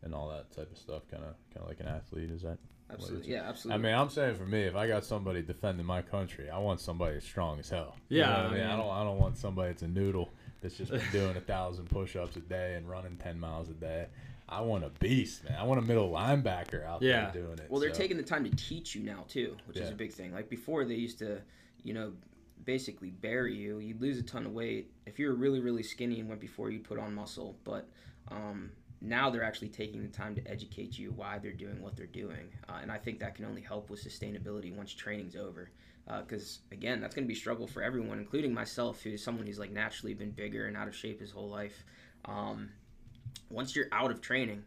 and all that type of stuff. Kind of kind of like an athlete. Is that? Absolutely. Yeah, absolutely. I mean, I'm saying for me, if I got somebody defending my country, I want somebody as strong as hell. Yeah. You know I mean, I don't. I don't want somebody that's a noodle that's just been doing a thousand push-ups a day and running ten miles a day. I want a beast, man. I want a middle linebacker out yeah. there doing it. Well, they're so. taking the time to teach you now too, which yeah. is a big thing. Like before, they used to, you know, basically bury you. You'd lose a ton of weight if you were really, really skinny and went before you'd put on muscle. But um, now they're actually taking the time to educate you why they're doing what they're doing, uh, and I think that can only help with sustainability once training's over. Because uh, again, that's going to be a struggle for everyone, including myself, who's someone who's like naturally been bigger and out of shape his whole life. Um, once you're out of training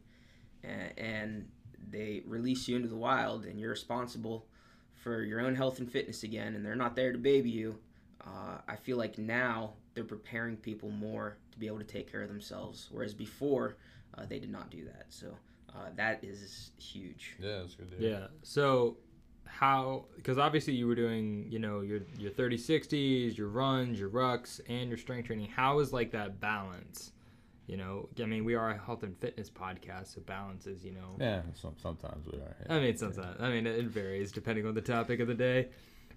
and, and they release you into the wild and you're responsible for your own health and fitness again and they're not there to baby you uh, i feel like now they're preparing people more to be able to take care of themselves whereas before uh, they did not do that so uh, that is huge yeah that's good yeah so how because obviously you were doing you know your your 30 60s your runs your rucks and your strength training how is like that balance you know, I mean, we are a health and fitness podcast, so balance is, you know. Yeah, some, sometimes we are. Yeah. I mean, sometimes. I mean, it varies depending on the topic of the day.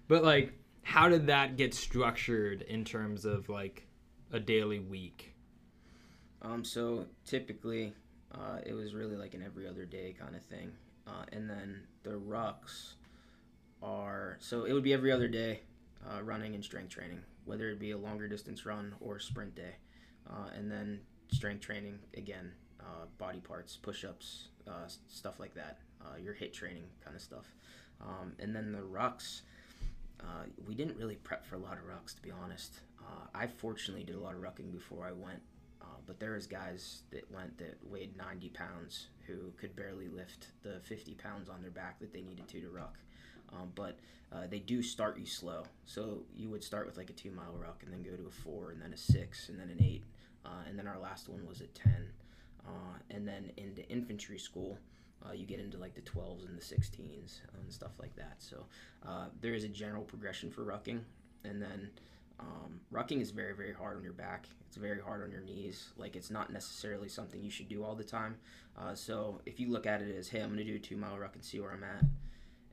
But, like, how did that get structured in terms of, like, a daily week? Um, so typically, uh, it was really like an every other day kind of thing. Uh, and then the rucks are, so it would be every other day uh, running and strength training, whether it be a longer distance run or sprint day. Uh, and then strength training again, uh, body parts, push-ups, uh, stuff like that. Your HIIT training kind of stuff, um, and then the rucks. We didn't really prep for a lot of rucks, to be honest. I fortunately did a lot of rucking before I went, but there was guys that went that weighed 90 pounds who could barely lift the 50 pounds on their back that they needed to to ruck. Um, but uh, they do start you slow. So you would start with like a two mile ruck and then go to a four and then a six and then an eight. Uh, and then our last one was a 10. Uh, and then into infantry school, uh, you get into like the 12s and the 16s and stuff like that. So uh, there is a general progression for rucking. And then um, rucking is very, very hard on your back. It's very hard on your knees. Like it's not necessarily something you should do all the time. Uh, so if you look at it as, hey, I'm going to do a two mile ruck and see where I'm at,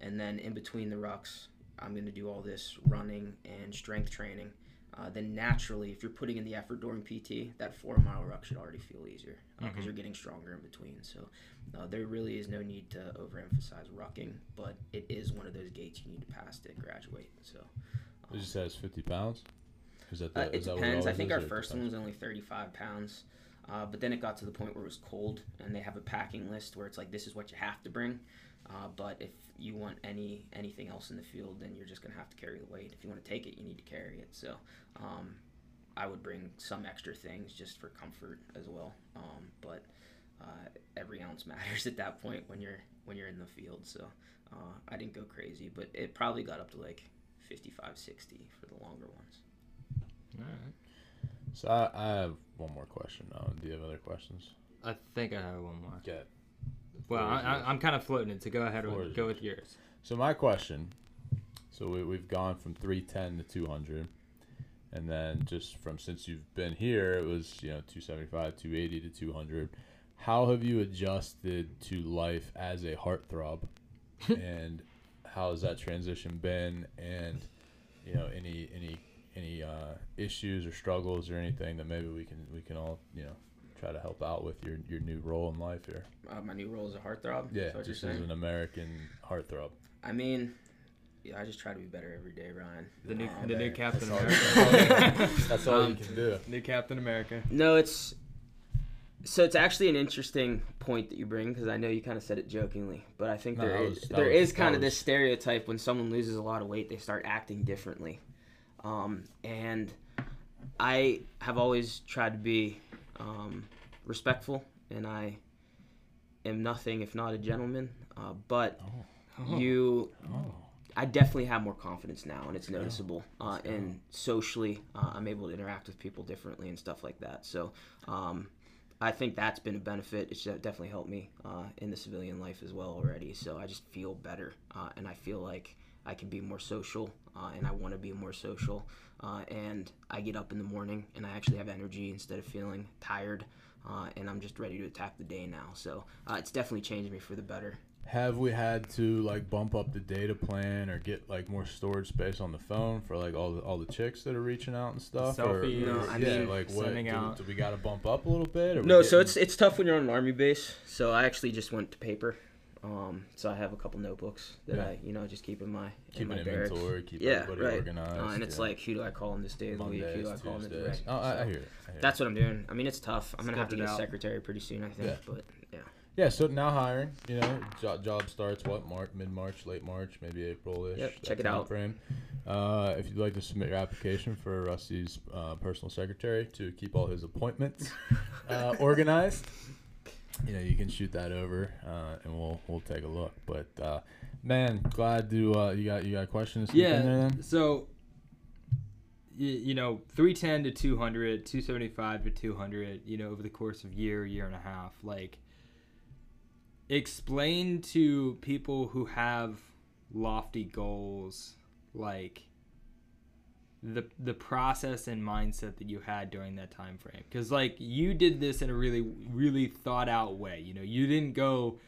and then in between the rucks, I'm going to do all this running and strength training. Uh, then naturally, if you're putting in the effort during PT, that four mile ruck should already feel easier because uh, Mhm. you're getting stronger in between. So uh, there really is no need to overemphasize rucking, but it is one of those gates you need to pass to graduate. So It just says 50 pounds. Is that the, uh, it is that depends. I think our first one was only 35 pounds, uh, but then it got to the point where it was cold, and they have a packing list where it's like this is what you have to bring. Uh, but if you want any anything else in the field, then you're just gonna have to carry the weight. If you want to take it, you need to carry it. So um, I would bring some extra things just for comfort as well. Um, but uh, every ounce <laughs> matters at that point when you're when you're in the field. So uh, I didn't go crazy, but it probably got up to like 55, 60 for the longer ones. All right. So I, I have one more question. Uh, do you have other questions? I think I have one more. Okay. Well, I, I, I'm kind of floating it, so go ahead and go with yours. So my question. So we, we've gone from 310 to 200, and then just from since you've been here, it was you know 275, 280 to 200. How have you adjusted to life as a heartthrob, <laughs> and how has that transition been? And you know any any any uh, issues or struggles or anything that maybe we can we can all you know try to help out with your your new role in life here. Uh, my new role is a heartthrob. Yeah, is that what you're just as an American heartthrob. I mean, yeah, I just try to be better every day, Ryan. The new, Um, the new Captain that's all- America. <laughs> That's all you Um, can do. new Captain America. No, it's so it's actually an interesting point that you bring because I know you kind of said it jokingly, but I think No, there that is was- that there was- is kind that of this stereotype when someone loses a lot of weight, they start acting differently, um, and I have always tried to be um, respectful, and I am nothing if not a gentleman. Uh, but Oh. you Oh. I definitely have more confidence now, and it's go. noticeable. Uh, and socially, uh, I'm able to interact with people differently and stuff like that. So, um, I think that's been a benefit. It's definitely helped me uh, in the civilian life as well already. So I just feel better, uh, and I feel like I can be more social, uh, and I want to be more social. Uh, and I get up in the morning, and I actually have energy instead of feeling tired. Uh, and I'm just ready to attack the day now. So uh, it's definitely changed me for the better. Have we had to like bump up the data plan or get like more storage space on the phone for like all the all the chicks that are reaching out and stuff? or, Selfies, No, I yeah, mean, like what sending do, out- do we got to bump up a little bit? Or we No, so it's it's tough when you're on an army base. So I actually just went to paper. Um, so I have a couple notebooks that Yeah. I, you know, just keep in my in keep my an barracks. inventory, keep Yeah, everybody right. organized. Uh, and it's yeah. like, who do I call on this day of the week? Who do I call on this day? Oh, I, I hear it. I hear it. That's what I'm doing. I mean, it's tough. I'm gonna have to Skip it get a secretary pretty soon, I think. Yeah. But yeah, so now hiring, you know, job, job starts what March, mid March, late March, maybe April ish. Yep, check it out. Frame. Uh, if you'd like to submit your application for Rusty's uh, personal secretary to keep all his appointments <laughs> uh, organized, you know, you can shoot that over, uh, and we'll we'll take a look. But uh, man, glad to uh, you got you got questions. to sneak in there Yeah. then? So, you, you know, 310 to 200, 275 to 200, you know, over the course of year, year and a half, like, explain to people who have lofty goals, like, the the process and mindset that you had during that time frame. Because like you did this in a really really thought out way you know? You didn't go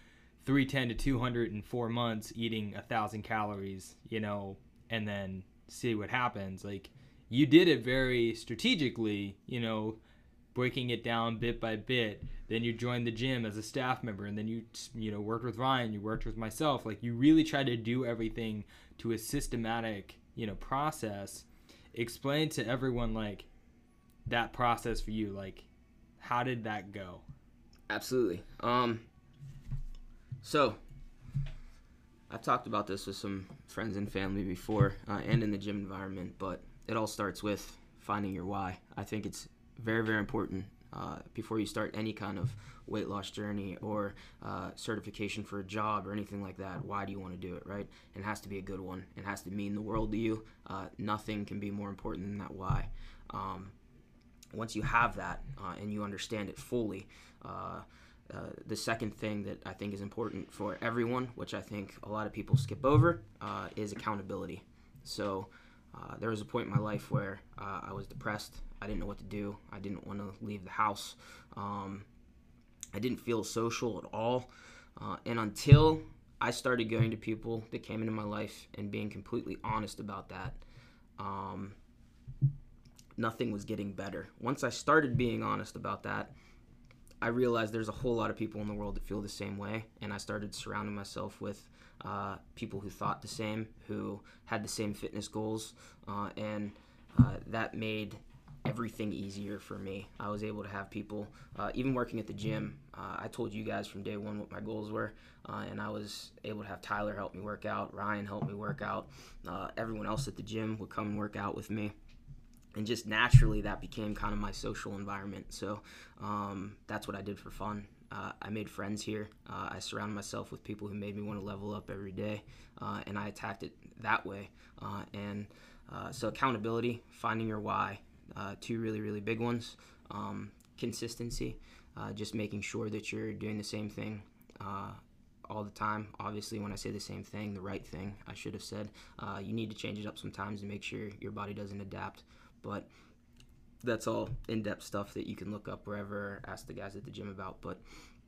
310 to 200 in four months eating a thousand calories you know and then see what happens. Like you did it very strategically you know breaking it down bit by bit then you joined the gym as a staff member and then you you know worked with ryan you worked with myself like you really tried to do everything to a systematic you know process explain to everyone like that process for you like how did that go absolutely. Um, so I've talked about this with some friends and family before, uh, and in the gym environment. But it all starts with finding your why. I think it's very very important uh, before you start any kind of weight loss journey or uh, certification for a job or anything like that. Why do you want to do it, right? It has to be a good one. It has to mean the world to you. Uh, nothing can be more important than that why. Um, once you have that uh, and you understand it fully, uh, uh, the second thing that I think is important for everyone, which I think a lot of people skip over, is accountability. So there was a point in my life where I was depressed. I didn't know what to do. I didn't want to leave the house. Um, I didn't feel social at all. and until I started going to people that came into my life and being completely honest about that, um, nothing was getting better. Once I started being honest about that, I realized there's a whole lot of people in the world that feel the same way, and I started surrounding myself with uh, people who thought the same, who had the same fitness goals, uh, and uh, that made everything easier for me. I was able to have people, uh, even working at the gym. Uh, I told you guys from day one what my goals were, uh, and I was able to have Tyler help me work out, Ryan help me work out, everyone else at the gym would come and work out with me and just naturally that became kind of my social environment. So um, that's what I did for fun. Uh, I made friends here. Uh, I surrounded myself with people who made me want to level up every day, uh, and I attacked it that way. Uh, and uh, so accountability, finding your why, uh, two really really big ones. Um, consistency, just making sure that you're doing the same thing all the time. Obviously, when I say the same thing, the right thing, I should have said. Uh, you need to change it up sometimes to make sure your body doesn't adapt. But that's all in-depth stuff that you can look up wherever. Ask the guys at the gym about. But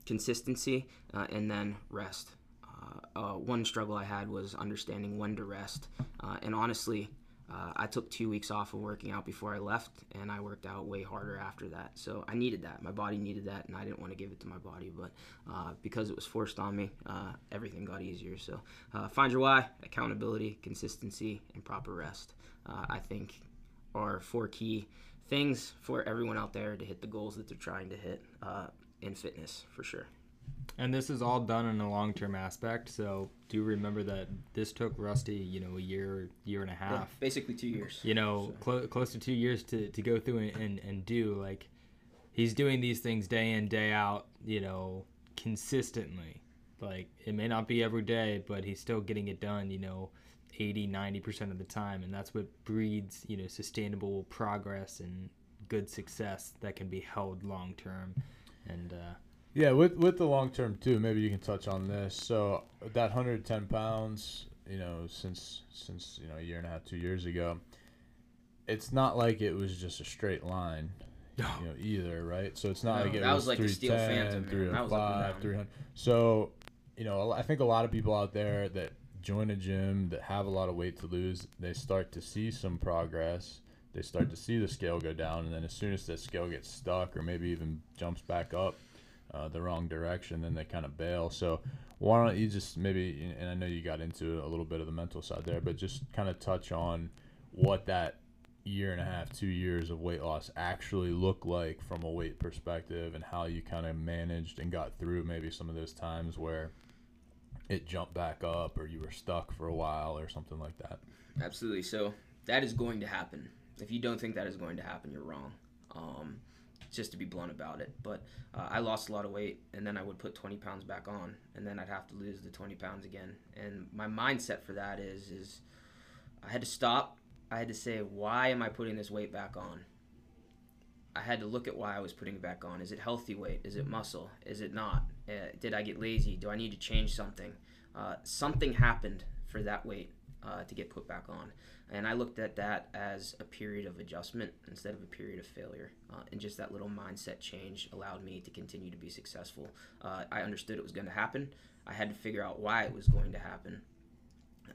consistency uh, and then rest. Uh, uh, one struggle I had was understanding when to rest, uh, and honestly, uh, I took two weeks off of working out before I left, and I worked out way harder after that. So I needed that. My body needed that, and I didn't want to give it to my body. But uh, because it was forced on me, uh, everything got easier. So uh, find your why, accountability, consistency, and proper rest. Uh, I think are four key things for everyone out there to hit the goals that they're trying to hit uh, in fitness for sure. And this is all done in a long term aspect. So do remember that this took Rusty, you know, a year, year and a half. Yeah, basically two years. You know, so. cl- close to two years to, to go through and, and, and do. Like, he's doing these things day in, day out, you know, consistently. Like, it may not be every day, but he's still getting it done, you know, 80 90% of the time and that's what breeds you know sustainable progress and good success that can be held long term and uh, yeah with with the long term too maybe you can touch on this. So that 110 pounds you know since since you know a year and a half two years ago it's not like it was just a straight line you know either right? So it's not no, like it that was, was like 310 305 300 so you know i think a lot of people out there that join a gym that have a lot of weight to lose, they start to see some progress. They start to see the scale go down, and then as soon as that scale gets stuck, or maybe even jumps back up uh, the wrong direction, then they kind of bail. So why don't you just maybe, and I know you got into a little bit of the mental side there, but just kind of touch on what that year and a half, two years of weight loss actually look like from a weight perspective, and how you kind of managed and got through maybe some of those times where it jumped back up or you were stuck for a while or something like that. Absolutely. So that is going to happen. If you don't think that is going to happen, you're wrong. Um, just to be blunt about it. But uh, I lost a lot of weight, and then I would put 20 pounds back on, and then I'd have to lose the 20 pounds again. And my mindset for that is, is I had to stop. I had to say, why am I putting this weight back on? I had to look at why I was putting it back on. Is it healthy weight? Is it muscle? Is it not? Uh, did I get lazy? Do I need to change something? Uh, something happened for that weight uh, to get put back on. And I looked at that as a period of adjustment instead of a period of failure. Uh, and just that little mindset change allowed me to continue to be successful. Uh, I understood it was going to happen. I had to figure out why it was going to happen.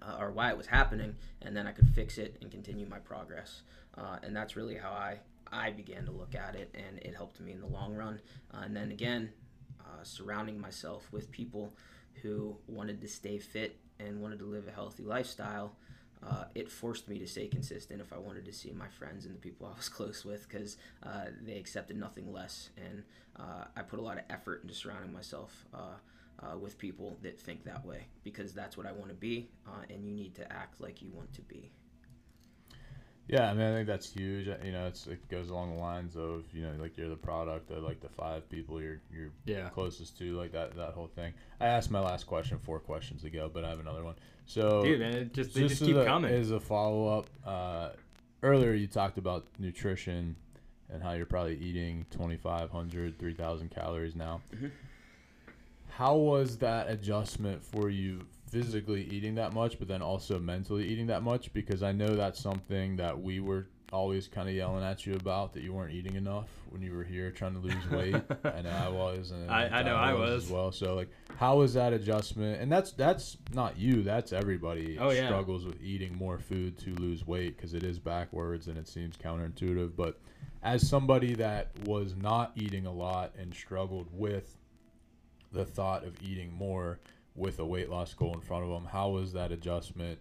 Uh, or why it was happening, and then I could fix it and continue my progress. and that's really how I I began to look at it, and it helped me in the long run. Uh, and then again, uh, surrounding myself with people who wanted to stay fit and wanted to live a healthy lifestyle. Uh, it forced me to stay consistent if I wanted to see my friends and the people <laughs> I was close with because uh, they accepted nothing less. And uh, I put a lot of effort into surrounding myself uh, with people that think that way because that's what I want to be, and you need to act like you want to be. Yeah, I mean, I think that's huge. Uh, You know, it's it goes along the lines of you know, like you're the product of like the five people you're you're Yeah. closest to, like that that whole thing. I asked my last question four questions ago, but I have another one. So Dude, man, it just they just keep a, coming. As a follow up, uh, earlier you talked about nutrition and how you're probably eating 2,500, 3,000 calories now. Mhm. How was that adjustment for you physically eating that much, but then also mentally eating that much? Because I know that's something that we were always kind of yelling at you about that you weren't eating enough when you were here trying to lose weight. <laughs> I know I was, and I- I know I was. as well. So like, how was that adjustment? And that's that's not you. That's everybody Oh, yeah. struggles with eating more food to lose weight because it is backwards and it seems counterintuitive. But as somebody that was not eating a lot and struggled with the thought of eating more with a weight loss goal in front of them, how was that adjustment?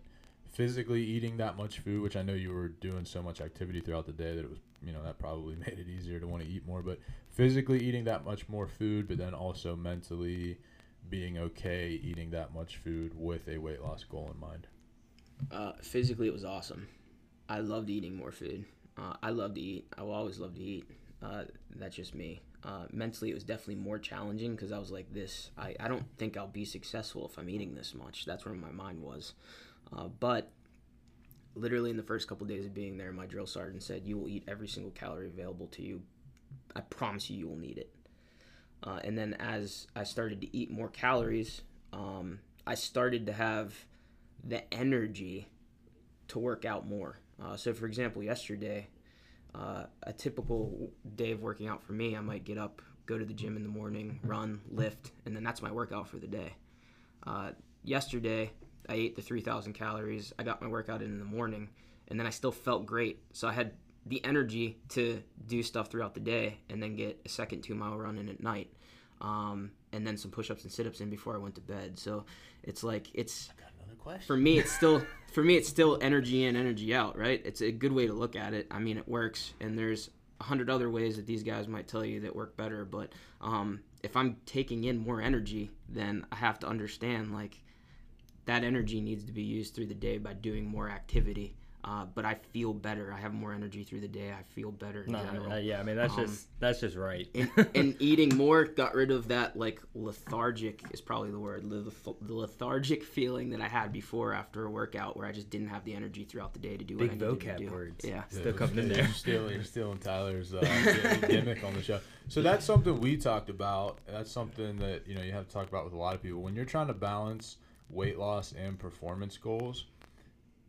Physically eating that much food, which I know you were doing so much activity throughout the day that it was, you know, that probably <laughs> made it easier to want to eat more. But physically eating that much more food, but then also mentally being okay eating that much food with a weight loss goal in mind. Uh, physically, it was awesome. I loved eating more food. Uh, I love to eat. I will always love to eat. Uh, that's just me. Uh, mentally, it was definitely more challenging because I was like, this, I, I don't think I'll be successful if I'm eating this much. That's where my mind was. Uh, but literally, in the first couple days of being there, my drill sergeant said, You will eat every single calorie available to you. I promise you, you will need it. Uh, and then as I started to eat more calories, um, I started to have the energy to work out more. Uh, so, for example, yesterday, uh, a typical day of working out for me, I might get up, go to the gym in the morning, run, lift, and then that's my workout for the day. Uh, yesterday, I ate the 3,000 calories. I got my workout in in the morning, and then I still felt great. So I had the energy to do stuff throughout the day and then get a second two mile run in at night. Um, and then some push ups and sit ups in before I went to bed. So it's like, it's Got another question. for me it's still <laughs> for me it's still energy in energy out right? It's a good way to look at it. I mean it works and there's a hundred other ways that these guys might tell you that work better but um, if i'm taking in more energy then i have to understand like that energy needs to be used through the day by doing more activity uh, but i feel better i have more energy through the day i feel better in No, general uh, yeah, I mean that's Um, just that's just right. and, <laughs> and eating more got rid of that like lethargic is probably the word the, the lethargic feeling that i had before after a workout where i just didn't have the energy throughout the day to do what Big I needed to vocab do. words. yeah Still coming in you're there. Stealing, you're stealing Tyler's uh, <laughs> gimmick on the show. So that's something we talked about. That's something that you know you have to talk about with a lot of people when you're trying to balance weight loss and performance goals.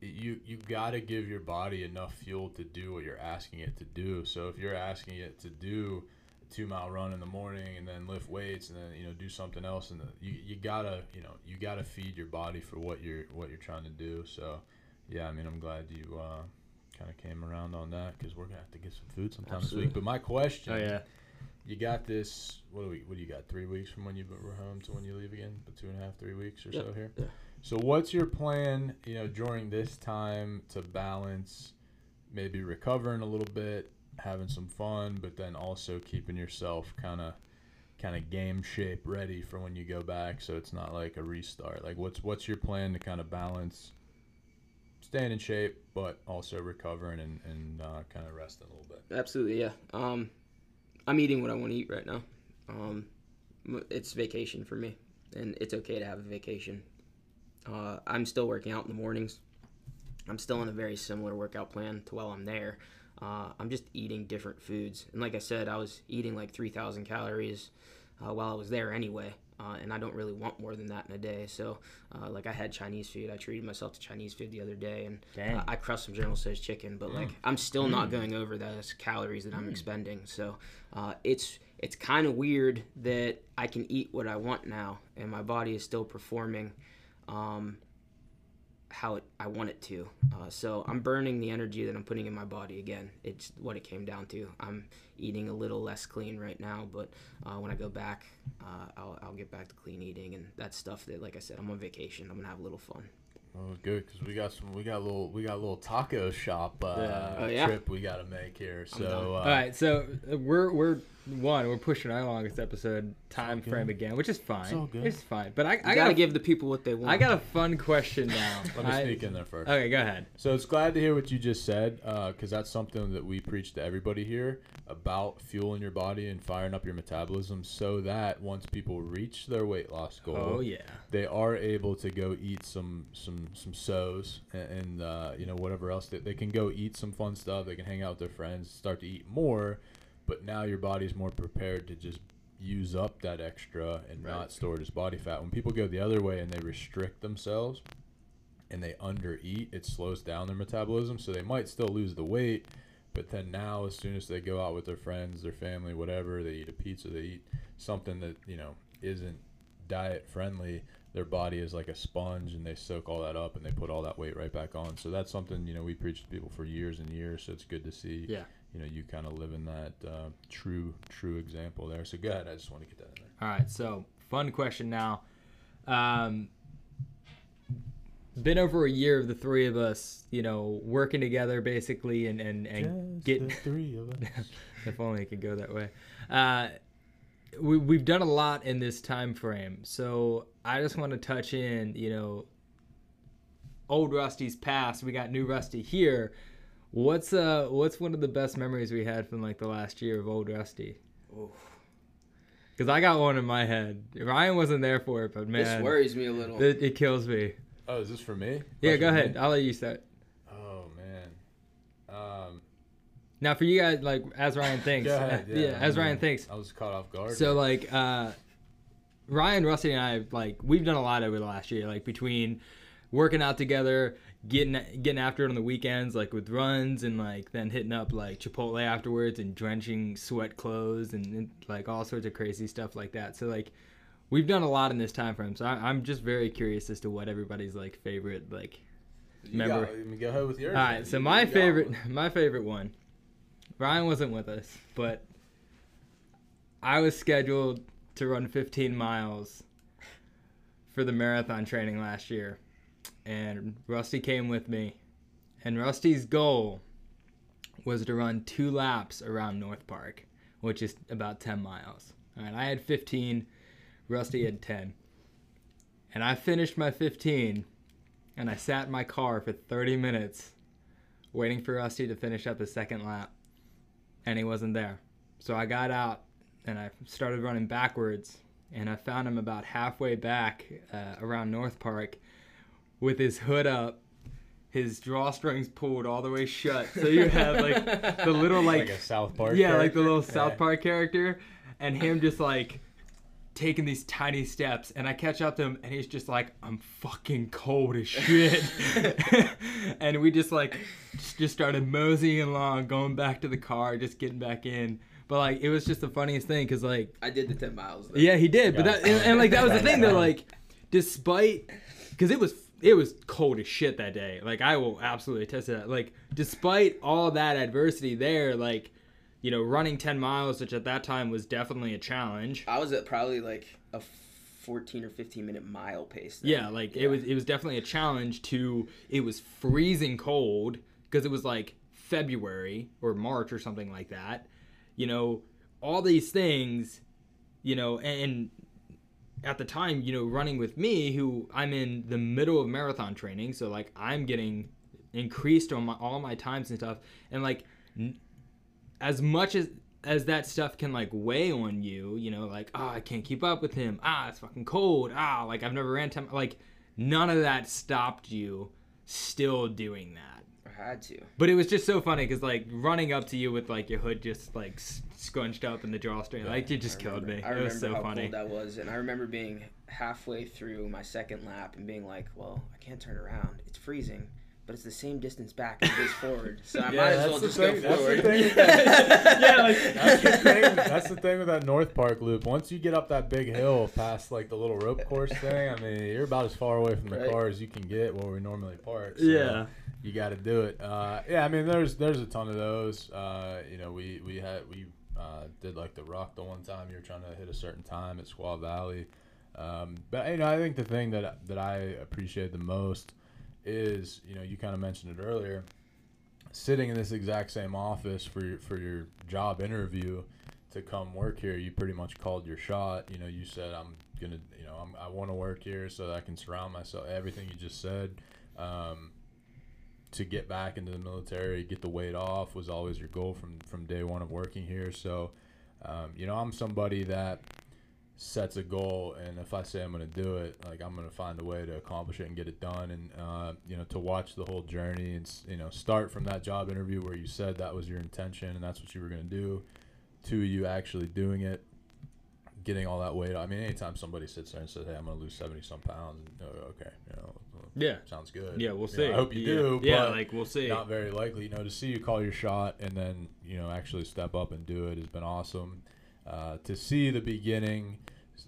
You you got to give your body enough fuel to do what you're asking it to do. So if you're asking it to do a two mile run in the morning and then lift weights and then you know do something else and you you gotta you know you gotta feed your body for what you're what you're trying to do. So yeah, I mean I'm glad you. Uh, kind of came around on that because we're gonna have to get some food sometime this Absolutely. week. But my question, Oh yeah. you got this. What do we? What do you got? Three weeks from when you were home to when you leave again? But two and a half, three weeks or Yep, so here. yeah. So what's your plan? You know, during this time to balance, maybe recovering a little bit, having some fun, but then also keeping yourself kind of kind of game shape ready for when you go back so it's not like a restart? Like what's what's your plan to kind of balance staying in shape but also recovering and, and uh, kind of resting a little bit? Absolutely yeah. Um, i'm eating what i want to eat right now. Um, it's vacation for me and it's okay to have a vacation uh, i'm still working out in the mornings i'm still on a very similar workout plan to while i'm there uh, i'm just eating different foods and like i said i was eating like 3000 calories uh, while i was there anyway uh, and I don't really want more than that in a day. So, uh, like, I had Chinese food. I treated myself to Chinese food the other day, and uh, I crushed some General Tso's chicken. But like, I'm still not going over those calories that I'm expending. So, uh, it's it's kind of weird that I can eat what I want now, and my body is still performing um, how it, I want it to. Uh, so I'm burning the energy that I'm putting in my body again. It's what it came down to. I'm eating a little less clean right now, but uh, when I go back, uh, I'll, I'll get back to clean eating, and that's stuff that, like I said, I'm on vacation. I'm gonna have a little fun. Oh, good, because we got some. We got a little. We got a little taco shop uh, Yeah. Oh, yeah? trip we got to make here. So, uh, All right, so uh, we're we're one we're pushing our longest episode time good. frame again, which is fine. all good. It's fine, but I, I I gotta gotta give the people what they want. I got a fun question now. <laughs> let me I- sneak in there first. Okay, go ahead. So it's glad to hear what you just said, because that's something that we preach to everybody here about fueling your body and firing up your metabolism, so that once people reach their weight loss goal, Oh yeah. they are able to go eat some some some sows and, and uh, you know whatever else they, they can go eat some fun stuff. They can hang out with their friends, start to eat more, but now your body's more prepared to just use up that extra and Right. not store it as body fat. When people go the other way and they restrict themselves and they undereat, it slows down their metabolism. So they might still lose the weight, but then now as soon as they go out with their friends, their family, whatever, they eat a pizza, they eat something that you know isn't diet friendly. Their body is like a sponge, and they soak all that up, and they put all that weight right back on. So that's something you know we preach to people for years and years. So it's good to see. Yeah. You know, you kind of live in that uh, true, true example there. So go ahead. I just want to get that in there. All right, so fun question now. Um, been over a year of the three of us, you know, working together basically, and and and Just get the three of us. <laughs> if only it could go that way. Uh, we, we've done a lot in this time frame, so I just want to touch in, you know, old Rusty's past. We got new Rusty here. What's uh what's one of the best memories we had from like the last year of old Rusty? Oof. Because I got one in my head. Ryan wasn't there for it, but man, this worries me a little. it, it kills me. Oh, is this for me? Yeah, Question go for me? ahead. I'll let you start. Oh man. Um, Now, for you guys, like as Ryan <laughs> thinks, go ahead. uh, <laughs> yeah, as Ryan thinks. I was caught off guard. So like, uh, Ryan, Rusty, and I, like, we've done a lot over the last year, like between working out together, getting getting after it on the weekends, like with runs, and like then hitting up like Chipotle afterwards, and drenching sweat clothes, and, and like all sorts of crazy stuff like that. So like. We've done a lot in this time frame, so I, I'm just very curious as to what everybody's like favorite like You remember- Go, I mean, go ahead with yours. All man. so my favorite, <laughs> my favorite one. Ryan wasn't with us, but I was scheduled to run 15 miles for the marathon training last year, and Rusty came with me. And Rusty's goal was to run two laps around North Park, which is about 10 miles. All right, I had 15, Rusty had 10. And I finished my 15, and I sat in my car for 30 minutes waiting for Rusty to finish up his second lap, and he wasn't there. So I got out and I started running backwards, and I found him about halfway back uh, around North Park with his hood up, his drawstrings pulled all the way shut. So you have like the <laughs> little like, like a South Park. yeah, like the little character? South Yeah. Park character, and him just like taking these tiny steps, and I catch up to him, and he's just like, "I'm fucking cold as shit," <laughs> <laughs> and we just like just, just started moseying along, going back to the car, just getting back in. But like, it was just the funniest thing, cause like, I did the 10 miles. Though. yeah, he did. But that and, and like that was the thing though, like, despite because it was it was cold as shit that day. Like I will absolutely attest to that. Like despite all that adversity there, like you know, running ten miles, which at that time was definitely a challenge. I was at probably like a 14 or 15 minute mile pace. then. Yeah, like it was it was definitely a challenge to it was freezing cold because it was like February or March or something like that. You know, all these things, you know, and at the time, you know, running with me who I'm in the middle of marathon training, so like I'm getting increased on my all my times and stuff and like n- as much as as that stuff can like weigh on you, you know, like oh I can't keep up with him, ah it's fucking cold, ah like I've never ran ten, like none of that stopped you still doing that. I had to. But it was just so funny because like running up to you with like your hood just like scrunched up in the drawstring, like you just killed me. I It remember was so how funny. cold that was, and I remember being halfway through my second lap and being like, "Well, I can't turn around. It's freezing." But it's the same distance back as it is forward, so I <laughs> Yeah, might as that's well the just thing- go that's the forward. thing that- <laughs> Yeah, like- that's the <laughs> thing. That's the thing with that North Park loop. Once you get up that big hill past like the little rope course thing, I mean, you're about as far away from the Right. car as you can get where we normally park. So Yeah. You got to do it. Uh, yeah, I mean, there's there's a ton of those. Uh, you know, we we had we uh, did like the rock the one time. You were trying to hit a certain time at Squaw Valley. Um, but you know, I think the thing that that I appreciate the most is you know you kind of mentioned it earlier, sitting in this exact same office for your for your job interview to come work here, you pretty much called your shot. You know, you said I'm gonna, you know, I'm, I want to work here so I can surround myself. Everything you just said. Um, to get back into the military, get the weight off was always your goal from from day one of working here. So, um, you know, I'm somebody that sets a goal, and if I say I'm going to do it, like I'm going to find a way to accomplish it and get it done. And uh, you know, to watch the whole journey and you know, start from that job interview where you said that was your intention and that's what you were going to do, to you actually doing it, getting all that weight. I mean, anytime somebody sits there and says, "Hey, I'm going to lose seventy some pounds," oh, okay, you know, Yeah. sounds good. Yeah, we'll You see. know, I hope you yeah. do. Yeah, like we'll see. not very likely. You know, to see you call your shot and then you know actually step up and do it has been awesome. Uh, to see the beginning,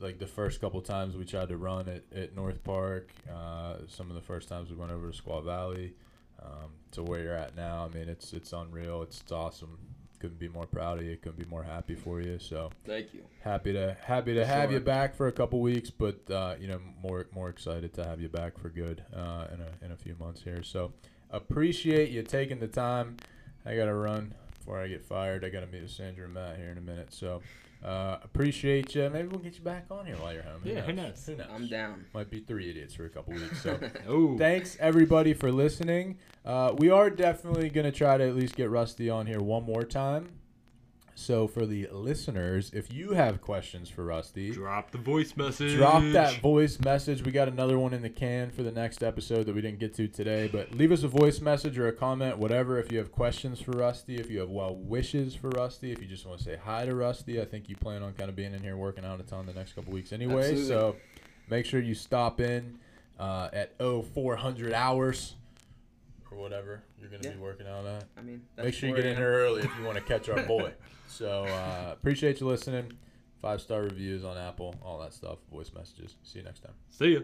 like the first couple times we tried to run at, at North Park, uh, some of the first times we went over to Squaw Valley, um, to where you're at now. I mean, it's it's unreal. It's, it's awesome. Couldn't be more proud of you. Couldn't be more happy for you. So Thank you. happy to happy to For have you back for a couple weeks, but uh, you know more more excited to have you back for good uh, in a in a few months here. So appreciate you taking the time. I gotta run before I get fired. I gotta meet with Sandra and Matt here in a minute. So uh, appreciate you. Maybe we'll get you back on here while you're home. Yeah, who knows? Who knows? I'm down. Might be three idiots for a couple weeks. So. <laughs> Oh, Thanks everybody for listening. Uh, we are definitely gonna try to at least get Rusty on here one more time. So for the listeners, if you have questions for Rusty, drop the voice message. drop that voice message. We got another one in the can for the next episode that we didn't get to today. But leave us a voice message or a comment, whatever. If you have questions for Rusty, if you have well wishes for Rusty, if you just want to say hi to Rusty, I think you plan on kind of being in here working out a ton the next couple weeks anyway. Absolutely. So make sure you stop in uh, at 0400 hours or whatever you're going to be working out at. I mean, Make sure you get in here early if you want to catch our boy. <laughs> So uh, appreciate you listening. Five star reviews on Apple, all that stuff, voice messages. See you next time. See ya.